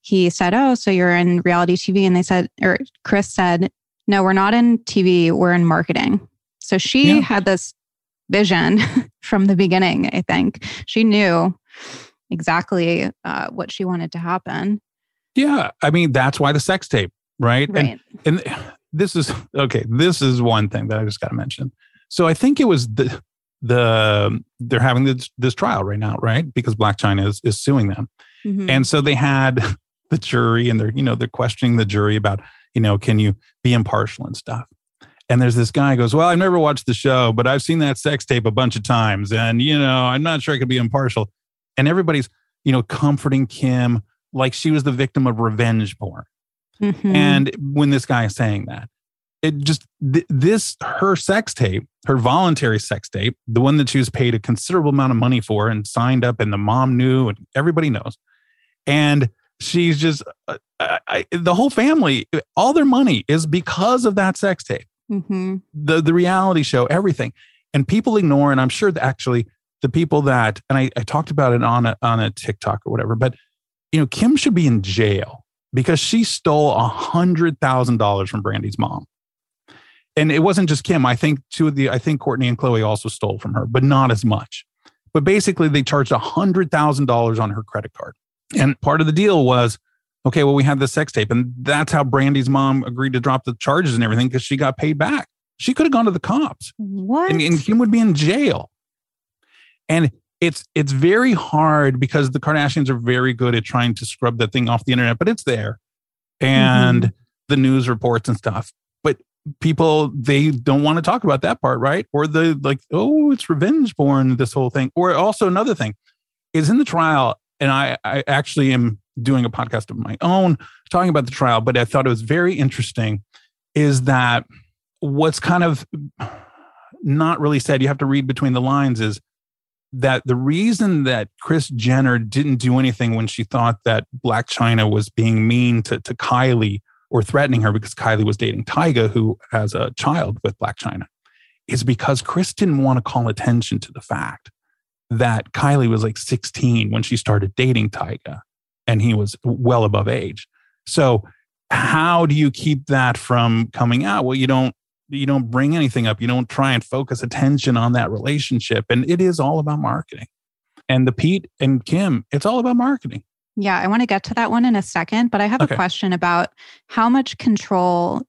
he said, Oh, so you're in reality TV? And they said, or Kris said, No, we're not in TV, we're in marketing. So she yeah. had this vision from the beginning, I think. She knew exactly uh, what she wanted to happen. Yeah. I mean, that's why the sex tape, right? Right. And, and this is okay. This is one thing that I just got to mention. So I think it was the the they're having this this trial right now, right? Because Blac Chyna is is suing them, mm-hmm. and so they had the jury, and they're you know they're questioning the jury about you know can you be impartial and stuff. And there's this guy goes, well, I've never watched the show, but I've seen that sex tape a bunch of times, and you know I'm not sure I could be impartial. And everybody's you know comforting Kim like she was the victim of revenge porn. Mm-hmm. And when this guy is saying that, it just th- this her sex tape her voluntary sex tape the one that she was paid a considerable amount of money for and signed up and the mom knew and everybody knows and she's just uh, I, I, the whole family all their money is because of that sex tape mm-hmm. the the reality show everything and people ignore and i'm sure that actually the people that and I, I talked about it on a on a tiktok or whatever but you know kim should be in jail because she stole a hundred thousand dollars from Brandy's mom. And it wasn't just Kim. I think two of the I think Kourtney and Khloe also stole from her, but not as much. But basically, they charged a hundred thousand dollars on her credit card. And part of the deal was, okay, well, we had the sex tape, and that's how Brandy's mom agreed to drop the charges and everything because she got paid back. She could have gone to the cops, What? and, and Kim would be in jail. And it's it's very hard because the Kardashians are very good at trying to scrub that thing off the internet, but it's there, and mm-hmm. the news reports and stuff. But people they don't want to talk about that part, right? Or the like, oh, it's revenge porn. This whole thing. Or also another thing is in the trial, and I I actually am doing a podcast of my own talking about the trial, but I thought it was very interesting. Is that what's kind of not really said? You have to read between the lines. Is that the reason that Kris Jenner didn't do anything when she thought that Blac Chyna was being mean to, to Kylie or threatening her because Kylie was dating Tyga, who has a child with Blac Chyna, is because Chris didn't want to call attention to the fact that Kylie was like 16 when she started dating Tyga and he was well above age. So how do you keep that from coming out? Well, you don't you don't bring anything up. You don't try and focus attention on that relationship. And it is all about marketing. And the Pete and Kim, it's all about marketing. Yeah, I want to get to that one in a second, but I have Okay. a question about how much control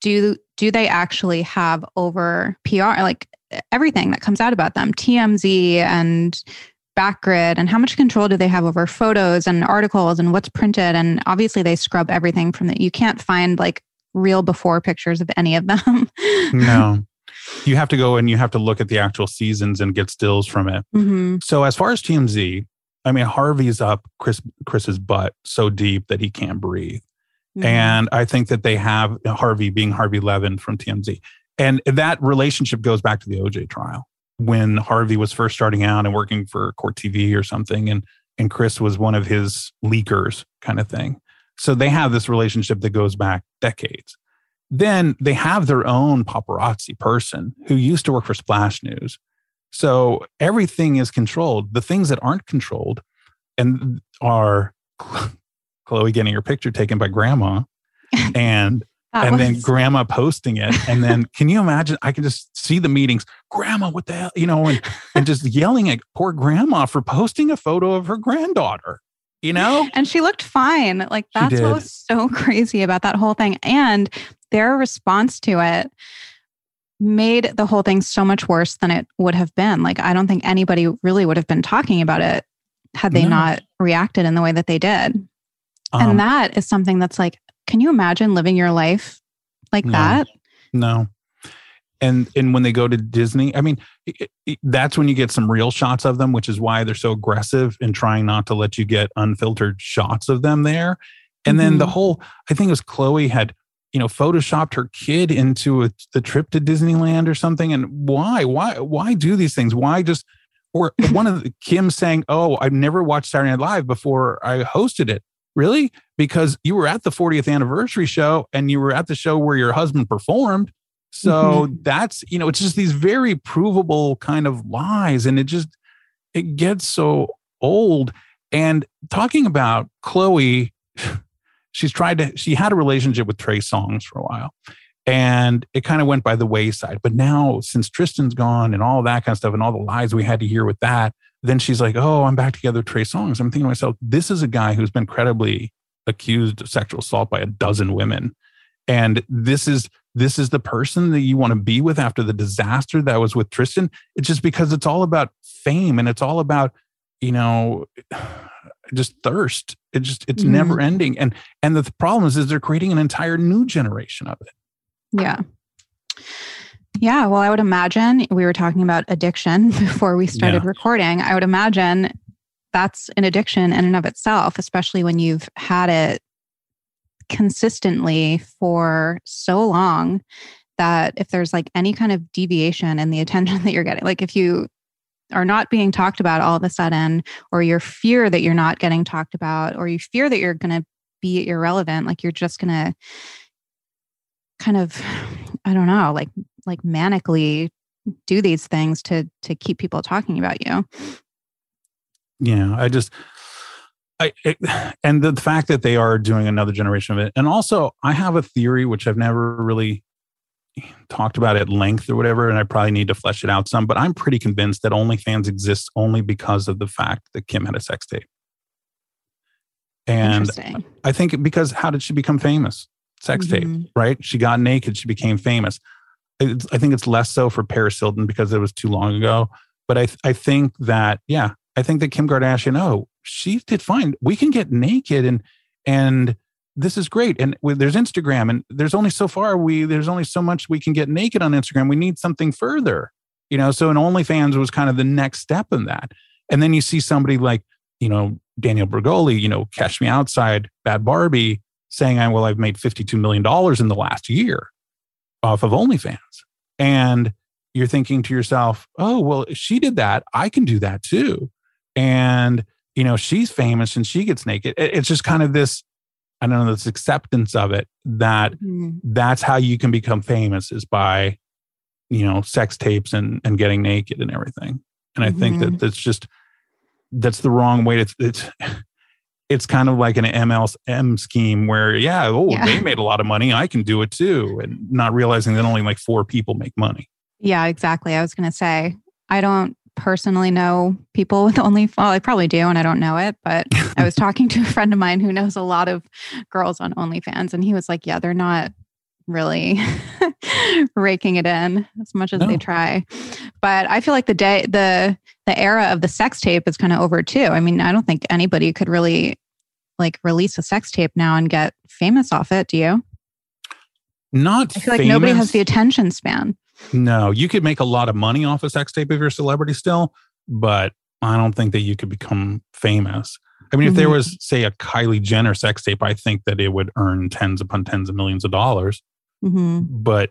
do do they actually have over PR like everything that comes out about them, TMZ and Backgrid and how much control do they have over photos and articles and what's printed and obviously they scrub everything from that. You can't find like real before pictures of any of them. No. you have to go and you have to look at the actual seasons and get stills from it. hmm So as far as TMZ, I mean Harvey's up Kris Kris's butt so deep that he can't breathe. Mm-hmm. And I think that they have Harvey being Harvey Levin from TMZ. And that relationship goes back to the OJ trial when Harvey was first starting out and working for Court TV or something. And, and Kris was one of his leakers kind of thing. So they have this relationship that goes back decades. Then they have their own paparazzi person who used to work for Splash News. So everything is controlled. The things that aren't controlled and are Khloe getting her picture taken by grandma and That and then grandma posting it and then can you imagine i can just see the meetings grandma what the hell you know and, and just yelling at poor grandma for posting a photo of her granddaughter you know And she looked fine. Like that's what was so crazy about that whole thing. And their response to it made the whole thing so much worse than it would have been. Like I don't think anybody really would have been talking about it had they No. not reacted in the way that they did. Um, and that is something that's like, can you imagine living your life like No. that? no and and when they go to disney i mean it- it- that's when you get some real shots of them which is why they're so aggressive in trying not to let you get unfiltered shots of them there and then the Mhm. whole i think it was khloe had you know photoshopped her kid into a, the trip to disneyland or something and why why why do these things why just or one of the kim saying oh i've never watched saturday night live before i hosted it really because you were at the 40th anniversary show and you were at the show where your husband performed. So mm-hmm. that's you know it's just these very provable kind of lies and it just it gets so old. And talking about khloe she's tried to she had a relationship with trey songz for a while and it kind of went by the wayside. But now since tristan's gone and all that kind of stuff and all the lies we had to hear with that then she's like oh i'm back together with trey songz. I'm thinking to myself this is a guy who's been credibly accused of sexual assault by a dozen women and this is this is the person that you want to be with after the disaster that was with Tristan. It's just because it's all about fame and it's all about, you know, just thirst. It just it's Mhm. never ending. And and the problem is, is they're creating an entire new generation of it. Yeah. Yeah. Well, I would imagine we were talking about addiction before we started Yeah. recording. I would imagine that's an addiction in and of itself, especially when you've had it consistently for so long that if there's like any kind of deviation in the attention that you're getting, like if you are not being talked about all of a sudden, or your fear that you're not getting talked about, or you fear that you're going to be irrelevant, like you're just going to kind of i don't know like like manically do these things to to keep people talking about you Yeah, I just I, it, and the fact that they are doing another generation of it, and also I have a theory which I've never really talked about at length or whatever, and I probably need to flesh it out some. But I'm pretty convinced that OnlyFans exists only because of the fact that Kim had a sex tape. And I think because how did she become famous? Sex Mhm. tape, right? She got naked, she became famous. I think it's less so for Paris Hilton because it was too long ago. But I, I think that, yeah, I think that Kim Kardashian, oh, she did fine. We can get naked and, and this is great. And there's Instagram and there's only so far we, there's only so much we can get naked on Instagram. We need something further, you know? So an OnlyFans was kind of the next step in that. And then you see somebody like, you know, Danielle Bregoli, you know, Cash Me Outside, Bad Barbie, saying, "I well, I've made $52 million in the last year off of OnlyFans. And you're thinking to yourself, oh, well, she did that, I can do that too. And, you know, she's famous and she gets naked. It's just kind of this, I don't know, this acceptance of it that Mhm. that's how you can become famous is by, you know, sex tapes and, and getting naked and everything. And I think that that's just, that's the wrong way to, it's, it's kind of like an MLM scheme where, yeah, oh, Yeah. they made a lot of money. I can do it too. And not realizing that only like four people make money. Yeah, exactly. I was going to say, I don't personally know people with only, well, I probably do, and I don't know it, but I was talking to a friend of mine who knows a lot of girls on OnlyFans, and he was like, yeah, they're not really raking it in as much as they try. But I feel like the day, the, the era of the sex tape is kind of over too. I mean, I don't think anybody could really like release a sex tape now and get famous off it. Do you? Not I feel like nobody has the attention span. No, you could make a lot of money off a sex tape if you're a celebrity still, but I don't think that you could become famous. I mean, if there Mhm. was, say, a Kylie Jenner sex tape, I think that it would earn tens upon tens of millions of dollars. hmm But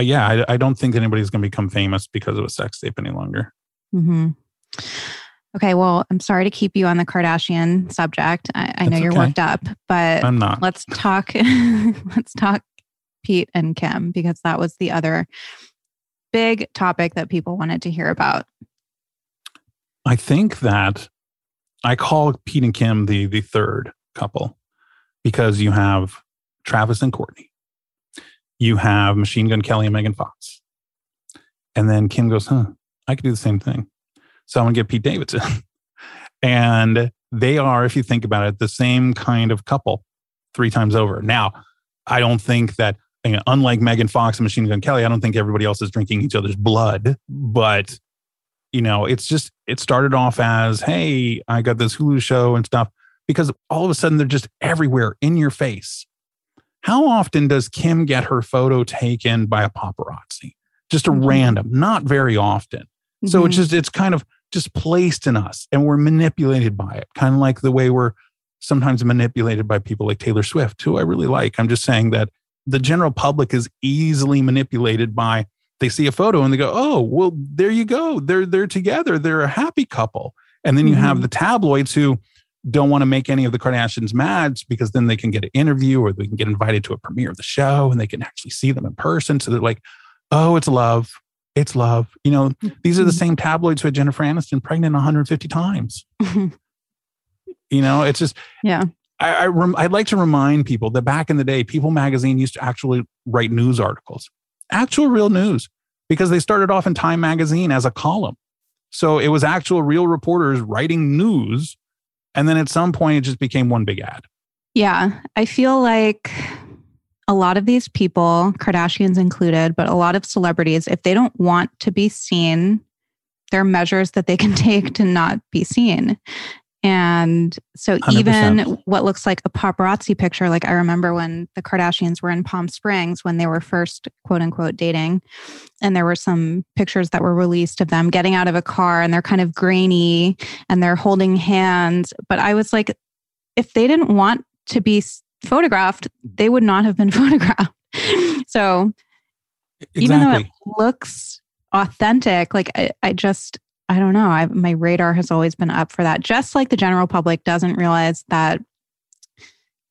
uh, yeah, I, I don't think anybody's going to become famous because of a sex tape any longer. hmm Okay, well, I'm sorry to keep you on the Kardashian subject. I, I know you're okay. worked up, but I'm not. let's talk. let's talk Pete and Kim because that was the other big topic that people wanted to hear about. I think that I call Pete and Kim the the third couple because you have Travis and Kourtney, you have Machine Gun Kelly and Megan Fox, and then Kim goes, "Huh, I could do the same thing." So I'm gonna get Pete Davidson, and they are, if you think about it, the same kind of couple three times over. Now, I don't think that. Unlike Megan Fox and Machine Gun Kelly, I don't think everybody else is drinking each other's blood, but you know, it's just it started off as, hey, I got this Hulu show and stuff, because all of a sudden they're just everywhere in your face. How often does Kim get her photo taken by a paparazzi? Just a Mhm. random, not very often. So it's Mhm. just it's kind of just placed in us and we're manipulated by it, kind of like the way we're sometimes manipulated by people like Taylor Swift, who I really like. I'm just saying that the general public is easily manipulated by they see a photo and they go, "Oh, well, there you go. They're they're together. They're a happy couple." And then you have Mhm. the tabloids who don't want to make any of the Kardashians mad because then they can get an interview or they can get invited to a premiere of the show and they can actually see them in person. So they're like, "Oh, it's love. It's love." You know, these are the Mhm. same tabloids who had Jennifer Aniston pregnant 150 times. You know, it's just yeah. I, I rem, I'd like to remind people that back in the day, People Magazine used to actually write news articles, actual real news, because they started off in Time Magazine as a column. So it was actual real reporters writing news. And then at some point, it just became one big ad. Yeah, I feel like a lot of these people, Kardashians included, but a lot of celebrities, if they don't want to be seen, there are measures that they can take to not be seen. And so, 100%. even what looks like a paparazzi picture, like I remember when the Kardashians were in Palm Springs when they were first quote unquote dating, and there were some pictures that were released of them getting out of a car and they're kind of grainy and they're holding hands. But I was like, if they didn't want to be photographed, they would not have been photographed. so even though it looks authentic, like I, I just, I don't know. I, my radar has always been up for that. Just like the general public doesn't realize that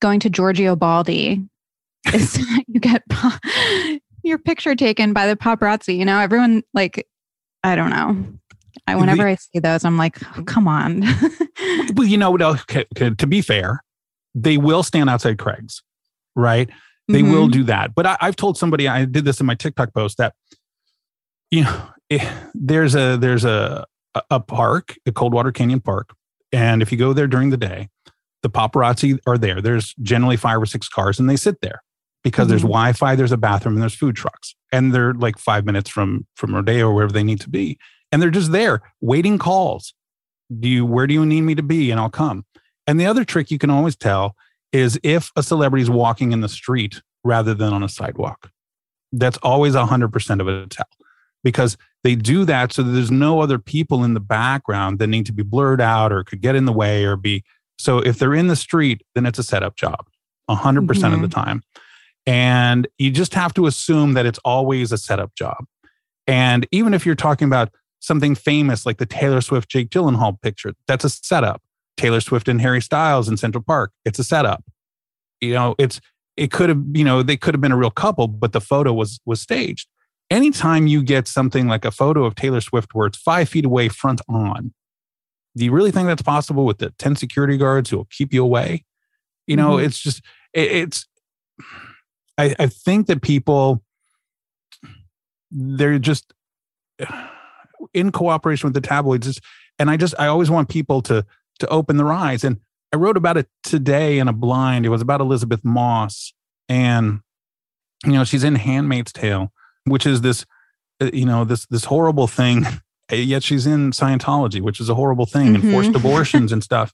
going to Giorgio Baldi is you get your picture taken by the paparazzi. You know, everyone like, I don't know. I, whenever I see those, I'm like, oh, come on. well, you know, okay, okay, to be fair, they will stand outside Craig's, right? They Mhm. will do that. But I, I've told somebody I did this in my TikTok post that you know there's a there's a a- park, a Coldwater Canyon Park, and if you go there during the day, the paparazzi are there. There's generally five or six cars, and they sit there because there's Mhm. Wi-Fi, there's a bathroom, and there's food trucks, and they're like five minutes from from Rodeo or wherever they need to be, and they're just there waiting calls. Do you where do you need me to be, and I'll come. And the other trick you can always tell is if a celebrity is walking in the street rather than on a sidewalk. That's always 100% of a tell because they do that so that there's no other people in the background that need to be blurred out or could get in the way or be. So if they're in the street, then it's a setup job 100% of the mm-hmm. time. And you just have to assume that it's always a setup job. And even if you're talking about something famous like the Taylor Swift Jake Gyllenhaal picture, that's a setup. Taylor Swift and Harry Styles in Central Park, it's a setup. You know, it's it could have, you know, they could have been a real couple, but the photo was was staged. Anytime you get something like a photo of Taylor Swift where it's five feet away, front on, do you really think that's possible with the 10 security guards who will keep you away? You know, Mhm. it's just it, it's I, I think that people they're just in cooperation with the tabloids and i just i always want people to to open their eyes and i wrote about it today in a blind it was about elisabeth moss and you know she's in handmaid's tale which is this uh, you know this this horrible thing yet she's in scientology which is a horrible thing and forced Mhm. abortions and stuff.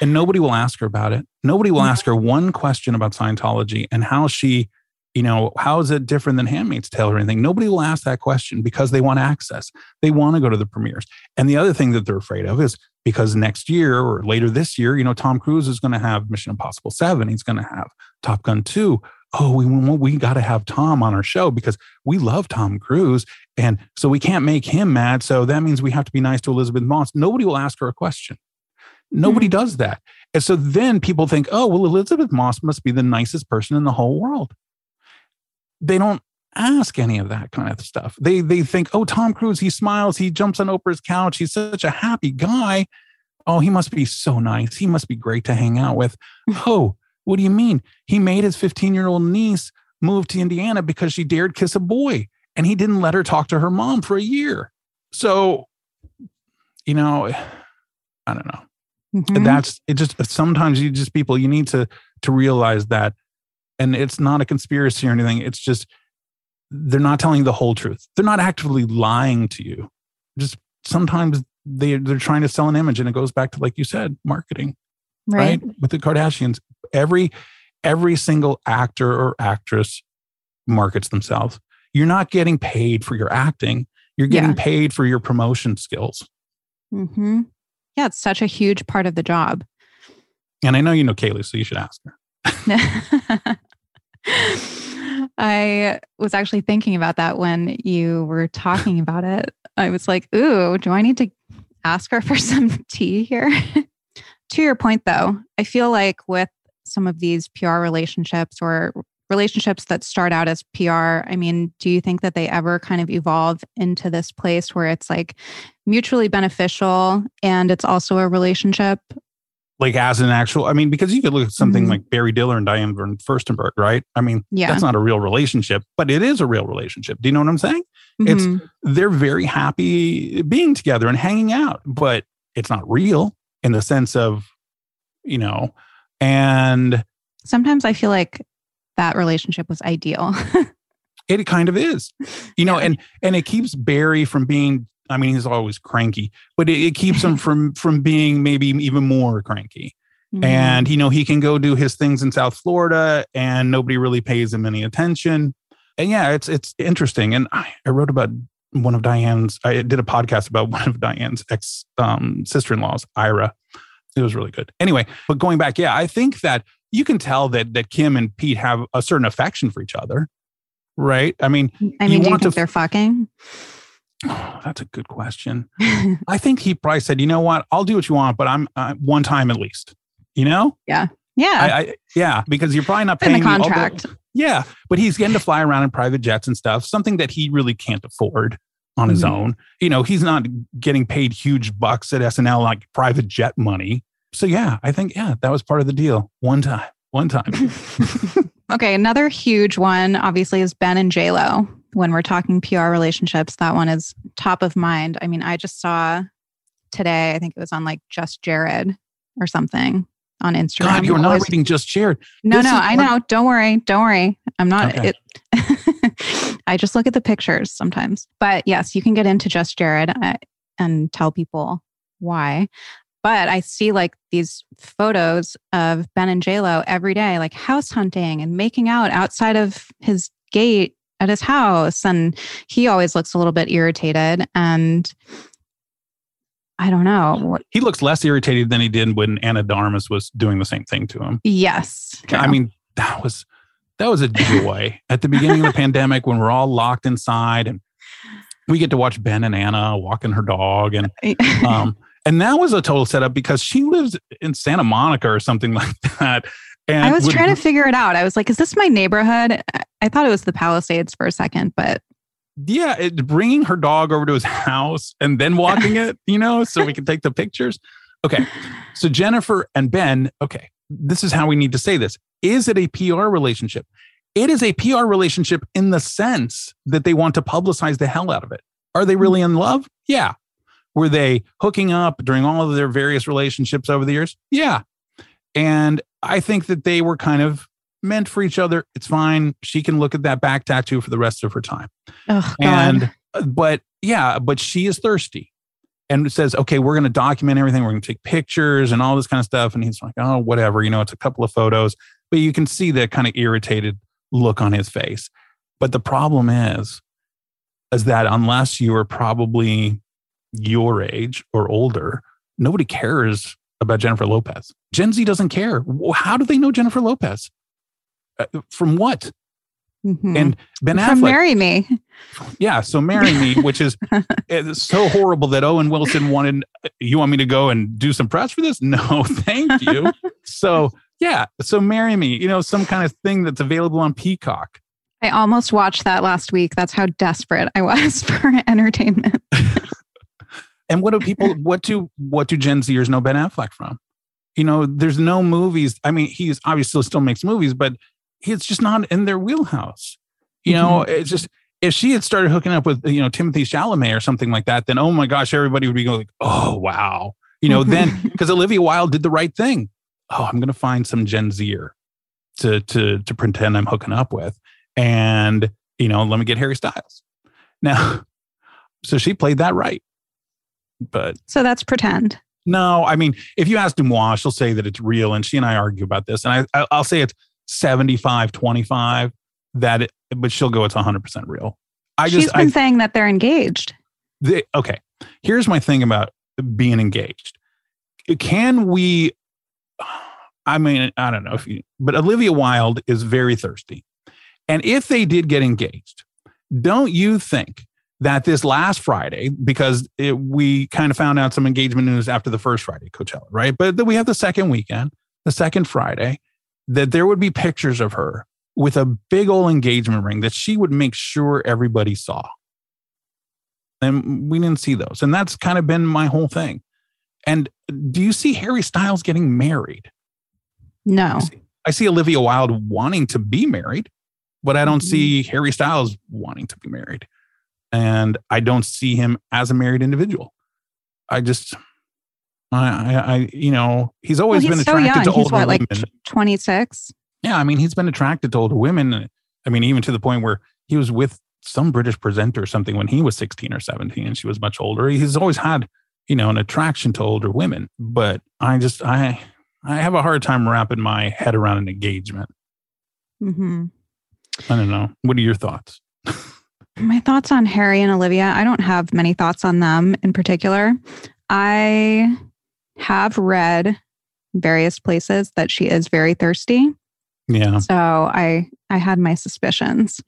And nobody will ask her about it. Nobody will ask her one question about scientology and how she you know how is it different than handmaid's tale or anything. Nobody will ask that question because they want access. They want to go to the premieres. And the other thing that they're afraid of is because next year or later this year you know tom cruise is going to have mission impossible 7 he's going to have top gun 2 oh we we got to have tom on our show because we love tom cruise and so we can't make him mad so that means we have to be nice to elisabeth moss nobody will ask her a question nobody mm-hmm. does that and so then people think oh well elisabeth moss must be the nicest person in the whole world they don't ask any of that kind of stuff. They they think, oh, Tom Cruise, he smiles, he jumps on Oprah's couch, he's such a happy guy. Oh, he must be so nice. He must be great to hang out with. oh, what do you mean? He made his 15 year old niece move to Indiana because she dared kiss a boy, and he didn't let her talk to her mom for a year. So, you know, I don't know Mhm. that's it just sometimes you just people you need to to realize that and it's not a conspiracy or anything it's just they're not telling the whole truth they're not actively lying to you just sometimes they they're trying to sell an image and it goes back to like you said marketing right, right. with the kardashians every every single actor or actress markets themselves you're not getting paid for your acting you're getting Yeah. paid for your promotion skills Mm-hmm. Yeah, it's such a huge part of the job. and i know you know kaley so you should ask her I was actually thinking about that when you were talking about it. I was like, ooh, do I need to ask her for some tea here? to your point, though, I feel like with some of these PR relationships or relationships that start out as PR, I mean, do you think that they ever kind of evolve into this place where it's like mutually beneficial and it's also a relationship? like as an actual i mean because you could look at something Mhm. like barry diller and diane von furstenberg right i mean Yeah. that's not a real relationship but it is a real relationship do you know what i'm saying It's- Mhm. they're very happy being together and hanging out but it's not real in the sense of you know and sometimes I feel like that relationship was ideal. it kind of is you know Yeah. and and it keeps barry from being i mean he's always cranky but it, it keeps him from from being maybe even more cranky Mm-hmm. and you know he can go do his things in south florida and nobody really pays him any attention and yeah it's it's interesting and i, I wrote about one of diane's i did a podcast about one of diane's ex um, sister-in-laws ira it was really good anyway but going back yeah i think that you can tell that that kim and pete have a certain affection for each other right i mean I you do you want to think f- they're fucking? that's a good question i think he probably said you know what i'll do what you want but i'm uh, one time at least you know yeah. I, I yeah, because you're probably not in the paying the- contract. yeah, but he's getting to fly around in private jets and stuff, something that he really can't afford. On his Mhm. own. You know, he's not getting paid huge bucks at SNL like private jet money. So yeah, I think yeah, that was part of the deal. One time, one time. Okay, another huge one obviously is Ben and J Lo. When we're talking PR relationships, that one is top of mind. I mean, I just saw today, I think it was on like Just Jared or something on Instagram. God, you're not Always- reading just Jared. No, This no, I one- know. Don't worry. Don't worry. I'm not Okay. it. I just look at the pictures sometimes. But yes, you can get into just Jared uh, and tell people why. But I see like these photos of Ben and JLo every day, like house hunting and making out outside of his gate at his house. And he always looks a little bit irritated. And I don't know. He looks less irritated than he did when Ana de Armas was doing the same thing to him. Yes. I mean, that was that was a joy at the beginning of the pandemic when we're all locked inside and we get to watch Ben and Ana walking her dog and um and that was a total setup because she lives in Santa Monica or something like that. And I was would- trying to figure it out. I was like, is this my neighborhood? I- thought it was the Palisades for a second, but yeah, it, bringing her dog over to his house and then walking it, you know, so we can take the pictures. Okay. So Jennifer and Ben, okay, this is how we need to say this. Is it a PR relationship? It is a PR relationship in the sense that they want to publicize the hell out of it. Are they really in love? Yeah. Were they hooking up during all of their various relationships over the years? Yeah. And I think that they were kind of meant for each other. It's fine. She can look at that back tattoo for the rest of her time. oh, God. And uh, but yeah, but she is thirsty and says, okay, we're going to document everything. We're going to take pictures and all this kind of stuff. And he's like, oh, whatever. You know, it's a couple of photos, but you can see the kind of irritated look on his face. But the problem is, is that unless you are probably your age or older, nobody cares about Jennifer Lopez. Gen Z doesn't care. How do they know Jennifer Lopez? Uh, From what? Mhm. And Ben Affleck. Marry Me. Yeah, so marry me, which is it's so horrible that Owen Wilson wanted. You want me to go and do some press for this? No, thank you. so yeah, so marry me. You know, some kind of thing that's available on Peacock. I almost watched that last week. That's how desperate I was for entertainment. And what do people? What do what do Gen Zers know Ben Affleck from? You know, there's no movies. I mean, he's obviously still makes movies, but he's just not in their wheelhouse. You know, mm-hmm. it's just if she had started hooking up with you know Timothée Chalamet or something like that, then oh my gosh, everybody would be going, oh wow, you know. then mm-hmm. because Olivia Wilde did the right thing. Oh, I'm going to find some Gen Zer to to to pretend I'm hooking up with, and you know, let me get Harry Styles. Now, so she played that right, but So that's pretend. no, I mean, if you ask Deuxmoi, she'll say that it's real. And she and I argue about this. And I, I, I'll say it's 75, 25, that it, but she'll go, it's 100% real. I She's just, been I, saying that they're engaged. the, okay, here's my thing about being engaged. Can we, I mean, I don't know if you, but Olivia Wilde is very thirsty. And if they did get engaged, don't you think that this last Friday, because it, we kind of found out some engagement news after the first Friday, Coachella, right? But then we have the second weekend, the second Friday, that there would be pictures of her with a big old engagement ring that she would make sure everybody saw. And we didn't see those. And that's kind of been my whole thing. And do you see Harry Styles getting married? No. I see, I see Olivia Wilde wanting to be married, but I don't Mhm. see Harry Styles wanting to be married. And I don't see him as a married individual. I just, I, I, I you know, he's Well, always he's been so attracted young. to He's older what, like women. 26? Yeah, I mean, he's been attracted to older women. I mean, even to the point where he was with some British presenter or something when he was 16 or 17 and she was much older. He's always had, you know, an attraction to older women. But I just, I, I have a hard time wrapping my head around an engagement. hmm I don't know. What are your thoughts? My thoughts on Harry and Olivia, I don't have many thoughts on them in particular. I have read various places that she is very thirsty. Yeah. So I I had my suspicions.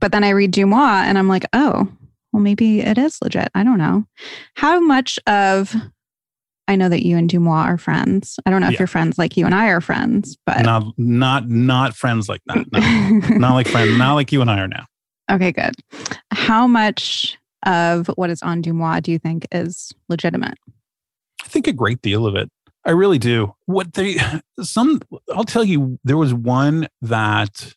But then I read Deuxmoi and I'm like, oh, well, maybe it is legit. I don't know. How much of I know that you and Deuxmoi are friends. I don't know if Yeah. you're friends like you and I are friends, but Not, not, not friends like that. No. not like friends, not like you and I are now. Okay, good. How much of what is on Deuxmoi do you think is legitimate? I think a great deal of it. I really do. What they some I'll tell you there was one that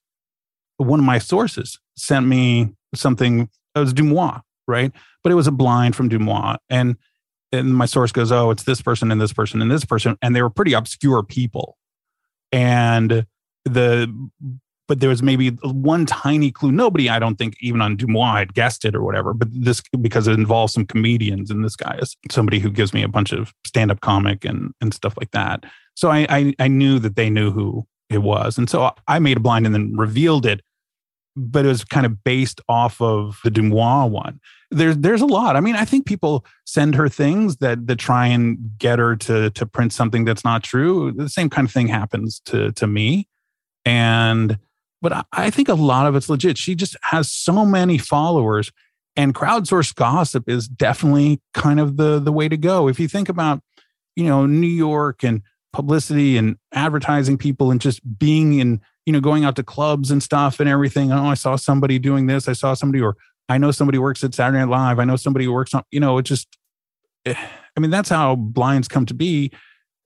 one of my sources sent me something it was Deuxmoi, right? But it was a blind from Deuxmoi and and my source goes, "Oh, it's this person and this person and this person," and they were pretty obscure people. And the but there was maybe one tiny clue. Nobody, I don't think, even on Deuxmoi had guessed it or whatever. But this because it involves some comedians, and this guy is somebody who gives me a bunch of stand-up comic and and stuff like that. So I I, I knew that they knew who it was, and so I made a blind and then revealed it. But it was kind of based off of the Deuxmoi one. There's there's a lot. I mean, I think people send her things that that try and get her to to print something that's not true. The same kind of thing happens to to me, and but I think a lot of it's legit. She just has so many followers, and crowdsourced gossip is definitely kind of the the way to go. If you think about, you know, New York and publicity and advertising people and just being in, you know, going out to clubs and stuff and everything. Oh, I saw somebody doing this. I saw somebody, or I know somebody works at Saturday Night Live. I know somebody works on, you know, it just, eh, I mean, that's how blinds come to be.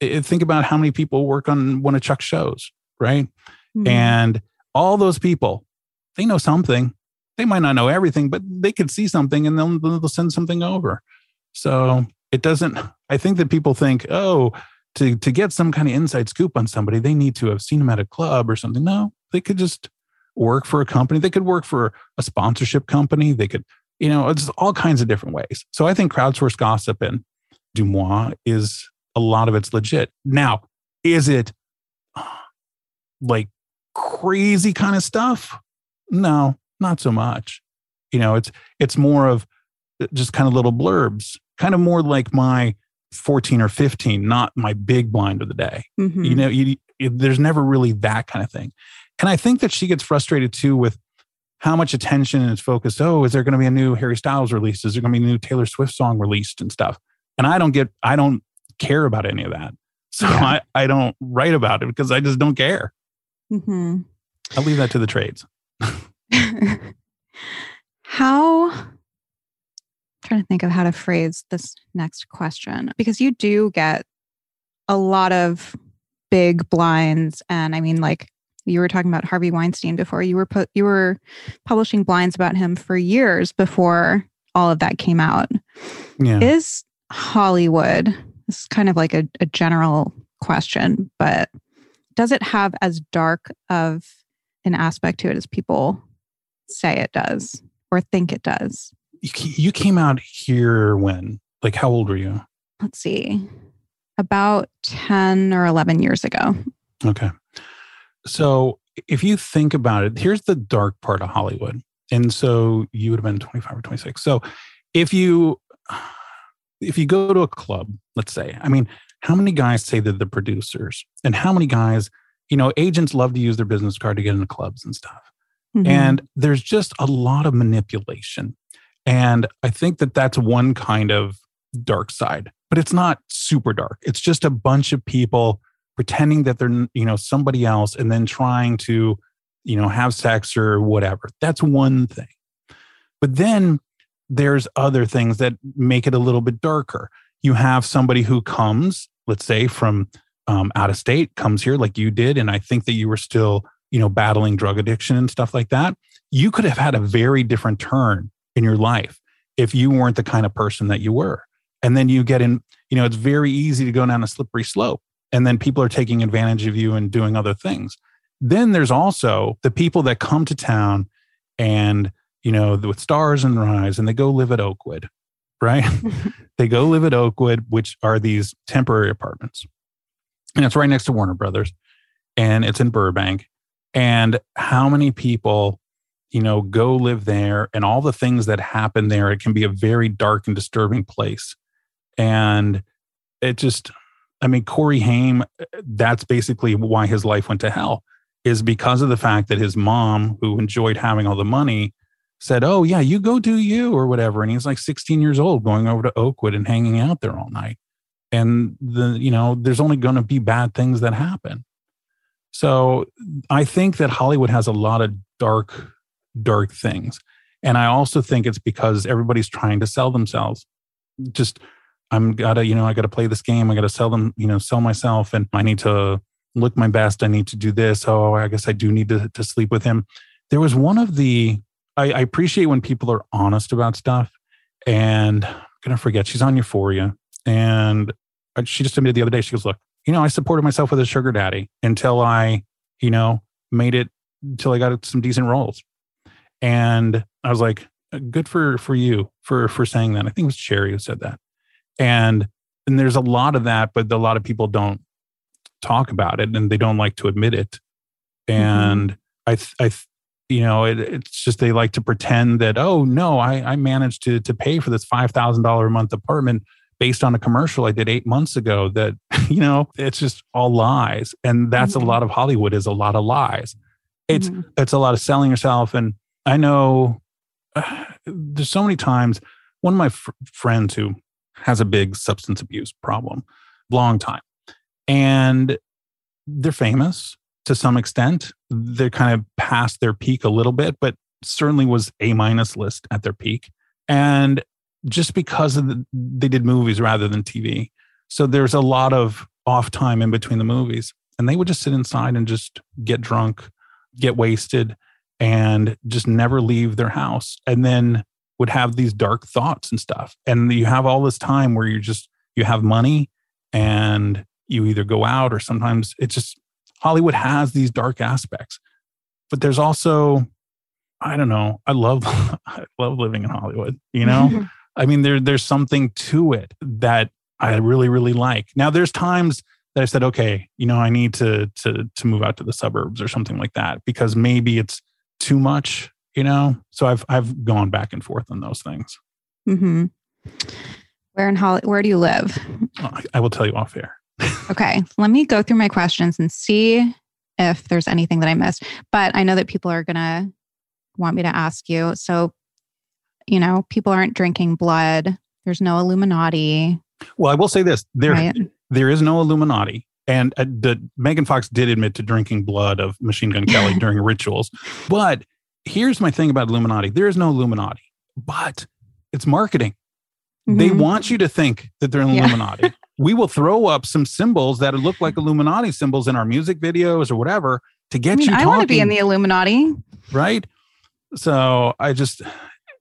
Think about how many people work on one of Chuck's shows, right? Mm-hmm. And all those people, they know something. They might not know everything, but they could see something and they'll, they'll send something over. So it doesn't, I think that people think, oh, to, to get some kind of inside scoop on somebody, they need to have seen them at a club or something. No, they could just work for a company. They could work for a sponsorship company. They could, you know, it's all kinds of different ways. So I think crowdsourced gossip and Deuxmoi is a lot of it's legit. Now, is it like crazy kind of stuff? No, not so much. You know, it's it's more of uh, just kind of little blurbs, kind of more like my 14 or 15, not my big blind of the day. Mm-hmm. You know, you, there's never really that kind of thing. And I think that she gets frustrated too with how much attention is focused. Oh, is there going to be a new Harry Styles release? Is there going to be a new Taylor Swift song released and stuff? And I don't get, I don't care about any of that. So yeah. I, I don't write about it because I just don't care. Mm-hmm. I'll leave that to the trades. how I'm trying to think of how to phrase this next question because you do get a lot of big blinds and I mean like you were talking about Harvey Weinstein before you were put you were publishing blinds about him for years before all of that came out. Yeah. Is Hollywood this is kind of like a, a general question, but does it have as dark of an aspect to it as people say it does or think it does? You came out here when? Like, how old were you? Let's see, about 10 or 11 years ago. Okay. So, if you think about it, here's the dark part of Hollywood. And so you would have been 25 or 26. So, if you if you go to a club, let's say, I mean, how many guys say they're the producers? And how many guys you know agents love to use their business card to get into clubs and stuff. Mm-hmm. and there's just a lot of manipulation. And i think that that's one kind of dark side but it's not super dark. It's just a bunch of people pretending that they're you know somebody else and then trying to you know have sex or whatever. That's one thing. But then there's other things that make it a little bit darker. You have somebody who comes let's say from um, out of state comes here like you did and i think that you were still you know battling drug addiction and stuff like that you could have had a very different turn in your life if you weren't the kind of person that you were. And then you get in you know it's very easy to go down a slippery slope and then people are taking advantage of you and doing other things. Then there's also the people that come to town and you know with stars and rise and they go live at oakwood right They go live at Oakwood, which are these temporary apartments. And it's right next to Warner Brothers and it's in Burbank. And how many people, you know, go live there and all the things that happen there, it can be a very dark and disturbing place. And it just, I mean, Corey Haim, that's basically why his life went to hell, is because of the fact that his mom, who enjoyed having all the money, said, Oh, yeah, you go do you or whatever. And he's like 16 years old going over to Oakwood and hanging out there all night. And the, you know, there's only going to be bad things that happen. So I think that Hollywood has a lot of dark, dark things. And I also think it's because everybody's trying to sell themselves. Just, I'm gotta, you know, I gotta play this game. I gotta sell them, you know, sell myself and I need to look my best. I need to do this. Oh, I guess I do need to, to sleep with him. There was one of the, I, I appreciate when people are honest about stuff. And I'm going to forget, she's on Euphoria. And she just admitted the other day, she goes, Look, you know, I supported myself with a sugar daddy until I, you know, made it until I got some decent roles. And I was like, good for for you for for saying that. I think it was Cherry who said that. And and there's a lot of that, but a lot of people don't talk about it and they don't like to admit it. Mm-hmm. And mm-hmm. I I you know, it, it's just they like to pretend that, oh no, I, I managed to to pay for this five thousand dollar a month apartment based on a commercial I did eight months ago. That you know, it's just all lies, and that's mm-hmm. a lot of Hollywood is a lot of lies. It's mm-hmm. it's a lot of selling yourself, and I know uh, there's so many times. One of my fr- friends who has a big substance abuse problem, long time, and they're famous to some extent. They're kind of past their peak a little bit, but certainly was A minus list at their peak. And just because of the, they did movies rather than TV. So there's a lot of off time in between the movies. And they would just sit inside and just get drunk, get wasted, and just never leave their house. And then would have these dark thoughts and stuff. And you have all this time where you just, you have money and you either go out or sometimes it's just Hollywood has these dark aspects, but there's also, I don't know, I love, I love living in Hollywood, you know? I mean, there, there's something to it that I really, really like. Now there's times that I said, okay, you know, I need to, to, to move out to the suburbs or something like that because maybe it's too much, you know? So I've, I've gone back and forth on those things. Mm-hmm. Where in Hollywood, where do you live? I will tell you off air. Okay, let me go through my questions and see if there's anything that I missed. But I know that people are going to want me to ask you. So, you know, people aren't drinking blood. There's no Illuminati. Well, I will say this: there, right? there is no Illuminati. And uh, the Megan Fox did admit to drinking blood of Machine Gun Kelly during rituals. But here's my thing about Illuminati: there is no Illuminati, but it's marketing. Mm-hmm. They want you to think that they're an yeah. Illuminati. We will throw up some symbols that look like Illuminati symbols in our music videos or whatever to get I mean, you. I want to be in the Illuminati, right? So I just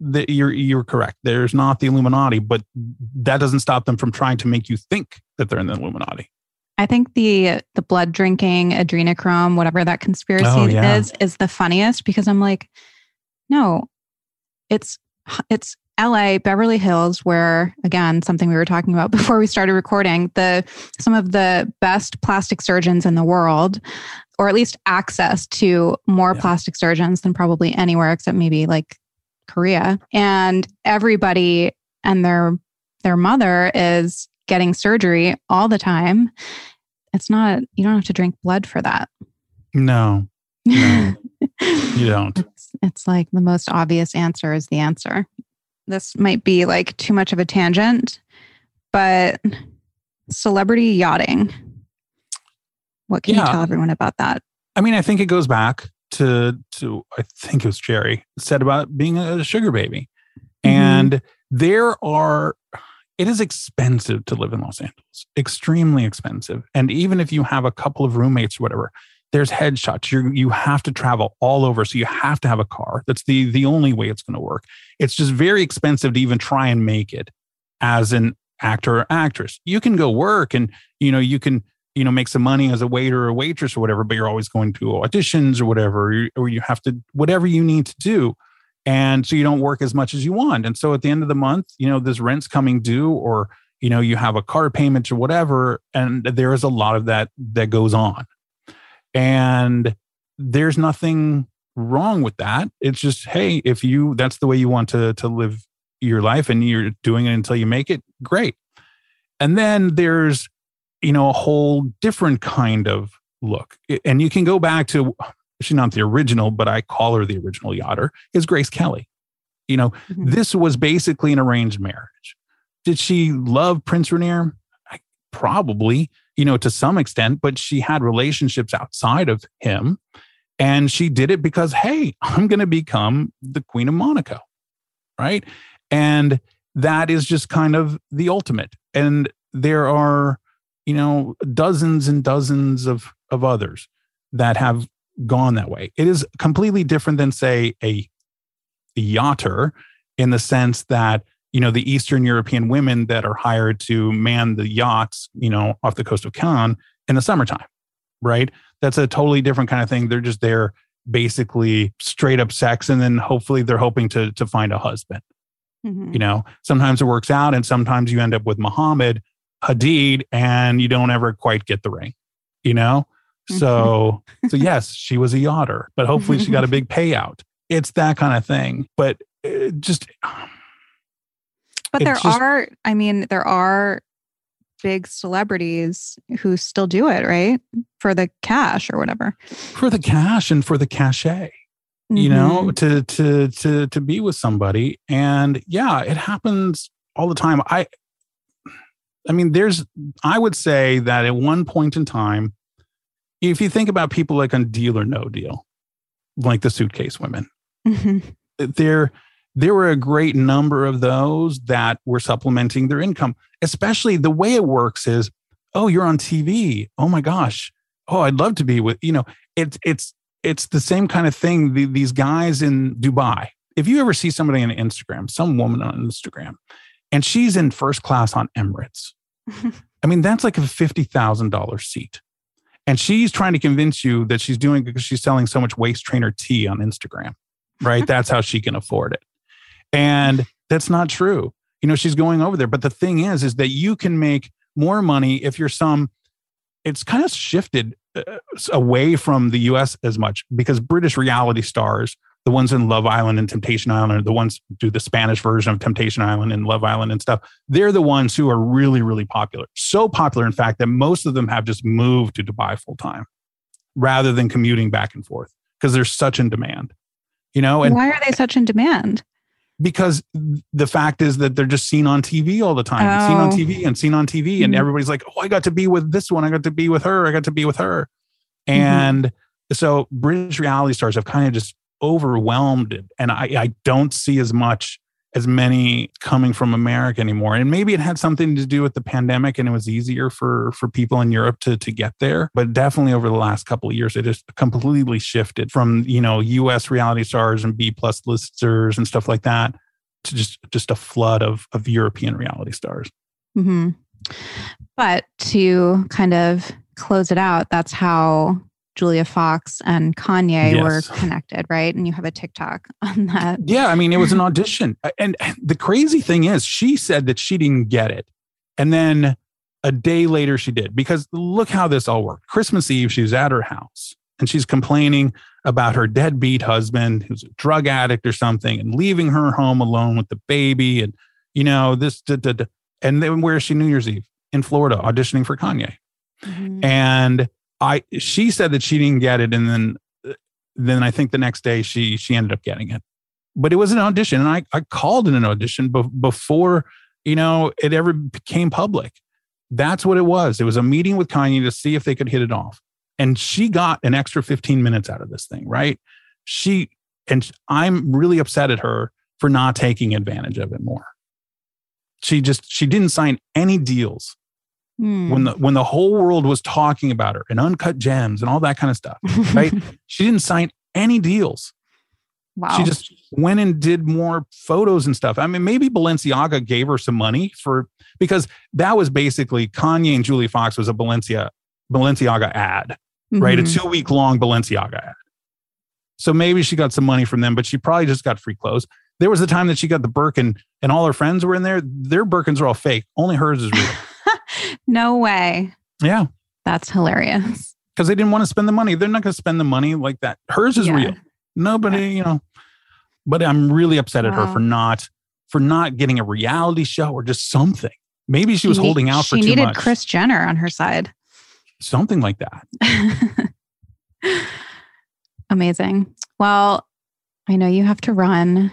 the, you're you're correct. There's not the Illuminati, but that doesn't stop them from trying to make you think that they're in the Illuminati. I think the the blood drinking adrenochrome, whatever that conspiracy oh, yeah. is, is the funniest because I'm like, no, it's it's LA, Beverly Hills, where again, something we were talking about before we started recording, the some of the best plastic surgeons in the world, or at least access to more yeah. plastic surgeons than probably anywhere except maybe like Korea. And everybody and their their mother is getting surgery all the time. It's not you don't have to drink blood for that. No. No. you don't. It's, it's like the most obvious answer is the answer this might be like too much of a tangent, but celebrity yachting. What can yeah. you tell everyone about that? I mean, I think it goes back to to I think it was Cherry said about being a sugar baby. Mm-hmm. And there are it is expensive to live in Los Angeles. Extremely expensive. And even if you have a couple of roommates or whatever, there's headshots. You you have to travel all over, so you have to have a car. That's the the only way it's going to work. It's just very expensive to even try and make it as an actor or actress. You can go work, and you know you can you know make some money as a waiter or waitress or whatever, but you're always going to auditions or whatever, or you have to whatever you need to do. And so you don't work as much as you want. And so at the end of the month, you know, this rent's coming due, or you know, you have a car payment or whatever, and there is a lot of that that goes on. And there's nothing wrong with that. It's just, hey, if you that's the way you want to to live your life and you're doing it until you make it, great. And then there's, you know, a whole different kind of look. And you can go back to she's not the original, but I call her the original yachter, is Grace Kelly. You know, mm-hmm. this was basically an arranged marriage. Did she love Prince Rainier? Probably you know, to some extent, but she had relationships outside of him. And she did it because, hey, I'm going to become the Queen of Monaco. right? And that is just kind of the ultimate. And there are, you know, dozens and dozens of of others that have gone that way. It is completely different than say a, a yachter in the sense that you know the Eastern European women that are hired to man the yachts, you know, off the coast of Cannes in the summertime, right? That's a totally different kind of thing. They're just there basically straight up sex and then hopefully they're hoping to to find a husband Mhm. you know sometimes it works out and sometimes you end up with Mohamed Hadid and you don't ever quite get the ring you know so so yes she was a yachter but hopefully she got a big payout it's that kind of thing but it just But there just- are, I mean, there are big celebrities who still do it, right? For the cash or whatever. for the cash and for the cachet you know Mhm. to to to to be with somebody and yeah it happens all the time i i mean there's i would say that at one point in time if you think about people like on deal or no deal like the suitcase women Mhm. there there were a great number of those that were supplementing their income especially the way it works is oh you're on tv oh my gosh. Oh i'd love to be with you know it's it's it's the same kind of thing the, these guys in dubai. If you ever see somebody on instagram some woman on instagram and she's in first class on emirates i mean that's like a $50000 seat. And she's trying to convince you that she's doing it because she's selling so much waist trainer tea on instagram right? That's how she can afford it and that's not true you know she's going over there but the thing is is that you can make more money if you're some it's kind of shifted uh, away from the US as much because British reality stars the ones in Love Island and Temptation Island the ones do the Spanish version of Temptation Island and Love Island and stuff. They're the ones who are really, really popular. So popular, in fact, that most of them have just moved to Dubai full time rather than commuting back and forth because they're such in demand. You know, and Why are they such in demand? Because the fact is that they're just seen on TV all the time, seen on Oh. TV and seen on TV, and Mhm. everybody's like, "Oh, I got to be with this one. I got to be with her. I got to be with her." Mhm. And so British reality stars have kind of just overwhelmed it, and I, I don't see as much as many coming from America anymore. And maybe it had something to do with the pandemic, and it was easier for for people in Europe to to get there. But definitely over the last couple of years, it has completely shifted from you know U.S. reality stars and B plus listers and stuff like that to just just a flood of of European reality stars. hmm But to kind of close it out, that's how Julia Fox and Kanye Yes. were connected, right? And you have a TikTok on that. Yeah, I mean, it was an audition. And the crazy thing is, she said that she didn't get it. And then a day later, she did. Because look how this all worked. Christmas Eve, she was at her house and she's complaining about her deadbeat husband who's a drug addict or something and leaving her home alone with the baby. And, you know, this, da, da, da. and then where is she New Year's Eve? In Florida, auditioning for Kanye Mhm. and I she said that she didn't get it, and then then I think the next day she she ended up getting it, but it was an audition, and I I called in an audition be- before you know it ever became public. That's what it was. It was a meeting with Kanye to see if they could hit it off, and she got an extra fifteen minutes out of this thing, right? She and I'm really upset at her for not taking advantage of it more. She just she didn't sign any deals Hmm. when the when the whole world was talking about her and uncut gems and all that kind of stuff right? She didn't sign any deals. Wow. she just went and did more photos and stuff. I mean maybe balenciaga gave her some money for because that was basically kanye and Julia Fox was a balenciaga balenciaga ad right? A Mhm. two week long balenciaga ad. So maybe she got some money from them but she probably just got free clothes. There was a time that she got the birkin and all her friends were in there. Their birkins are all fake. Only hers is real no way. yeah That's hilarious. because they didn't want to spend the money. They're not going to spend the money like that. Hers is Yeah. real. Nobody, you know. But I'm really upset at her for not for not getting a reality show or just something. Maybe she was holding out for she too needed much. Kris Jenner on her side. something like that. Amazing. Well, I know you have to run.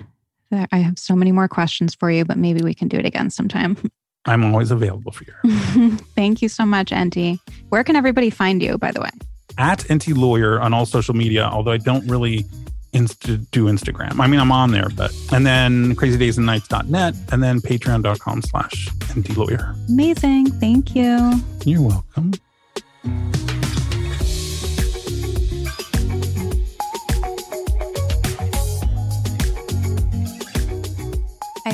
I have so many more questions for you, but maybe we can do it again sometime. I'm always available for you. Thank you so much, Enty. Where can everybody find you, by the way? At Enty Lawyer on all social media, although I don't really inst- do Instagram. I mean, I'm on there, but and then crazydaysandnights.net and then patreon.com slash Enty lawyer. Amazing. Thank you. You're welcome.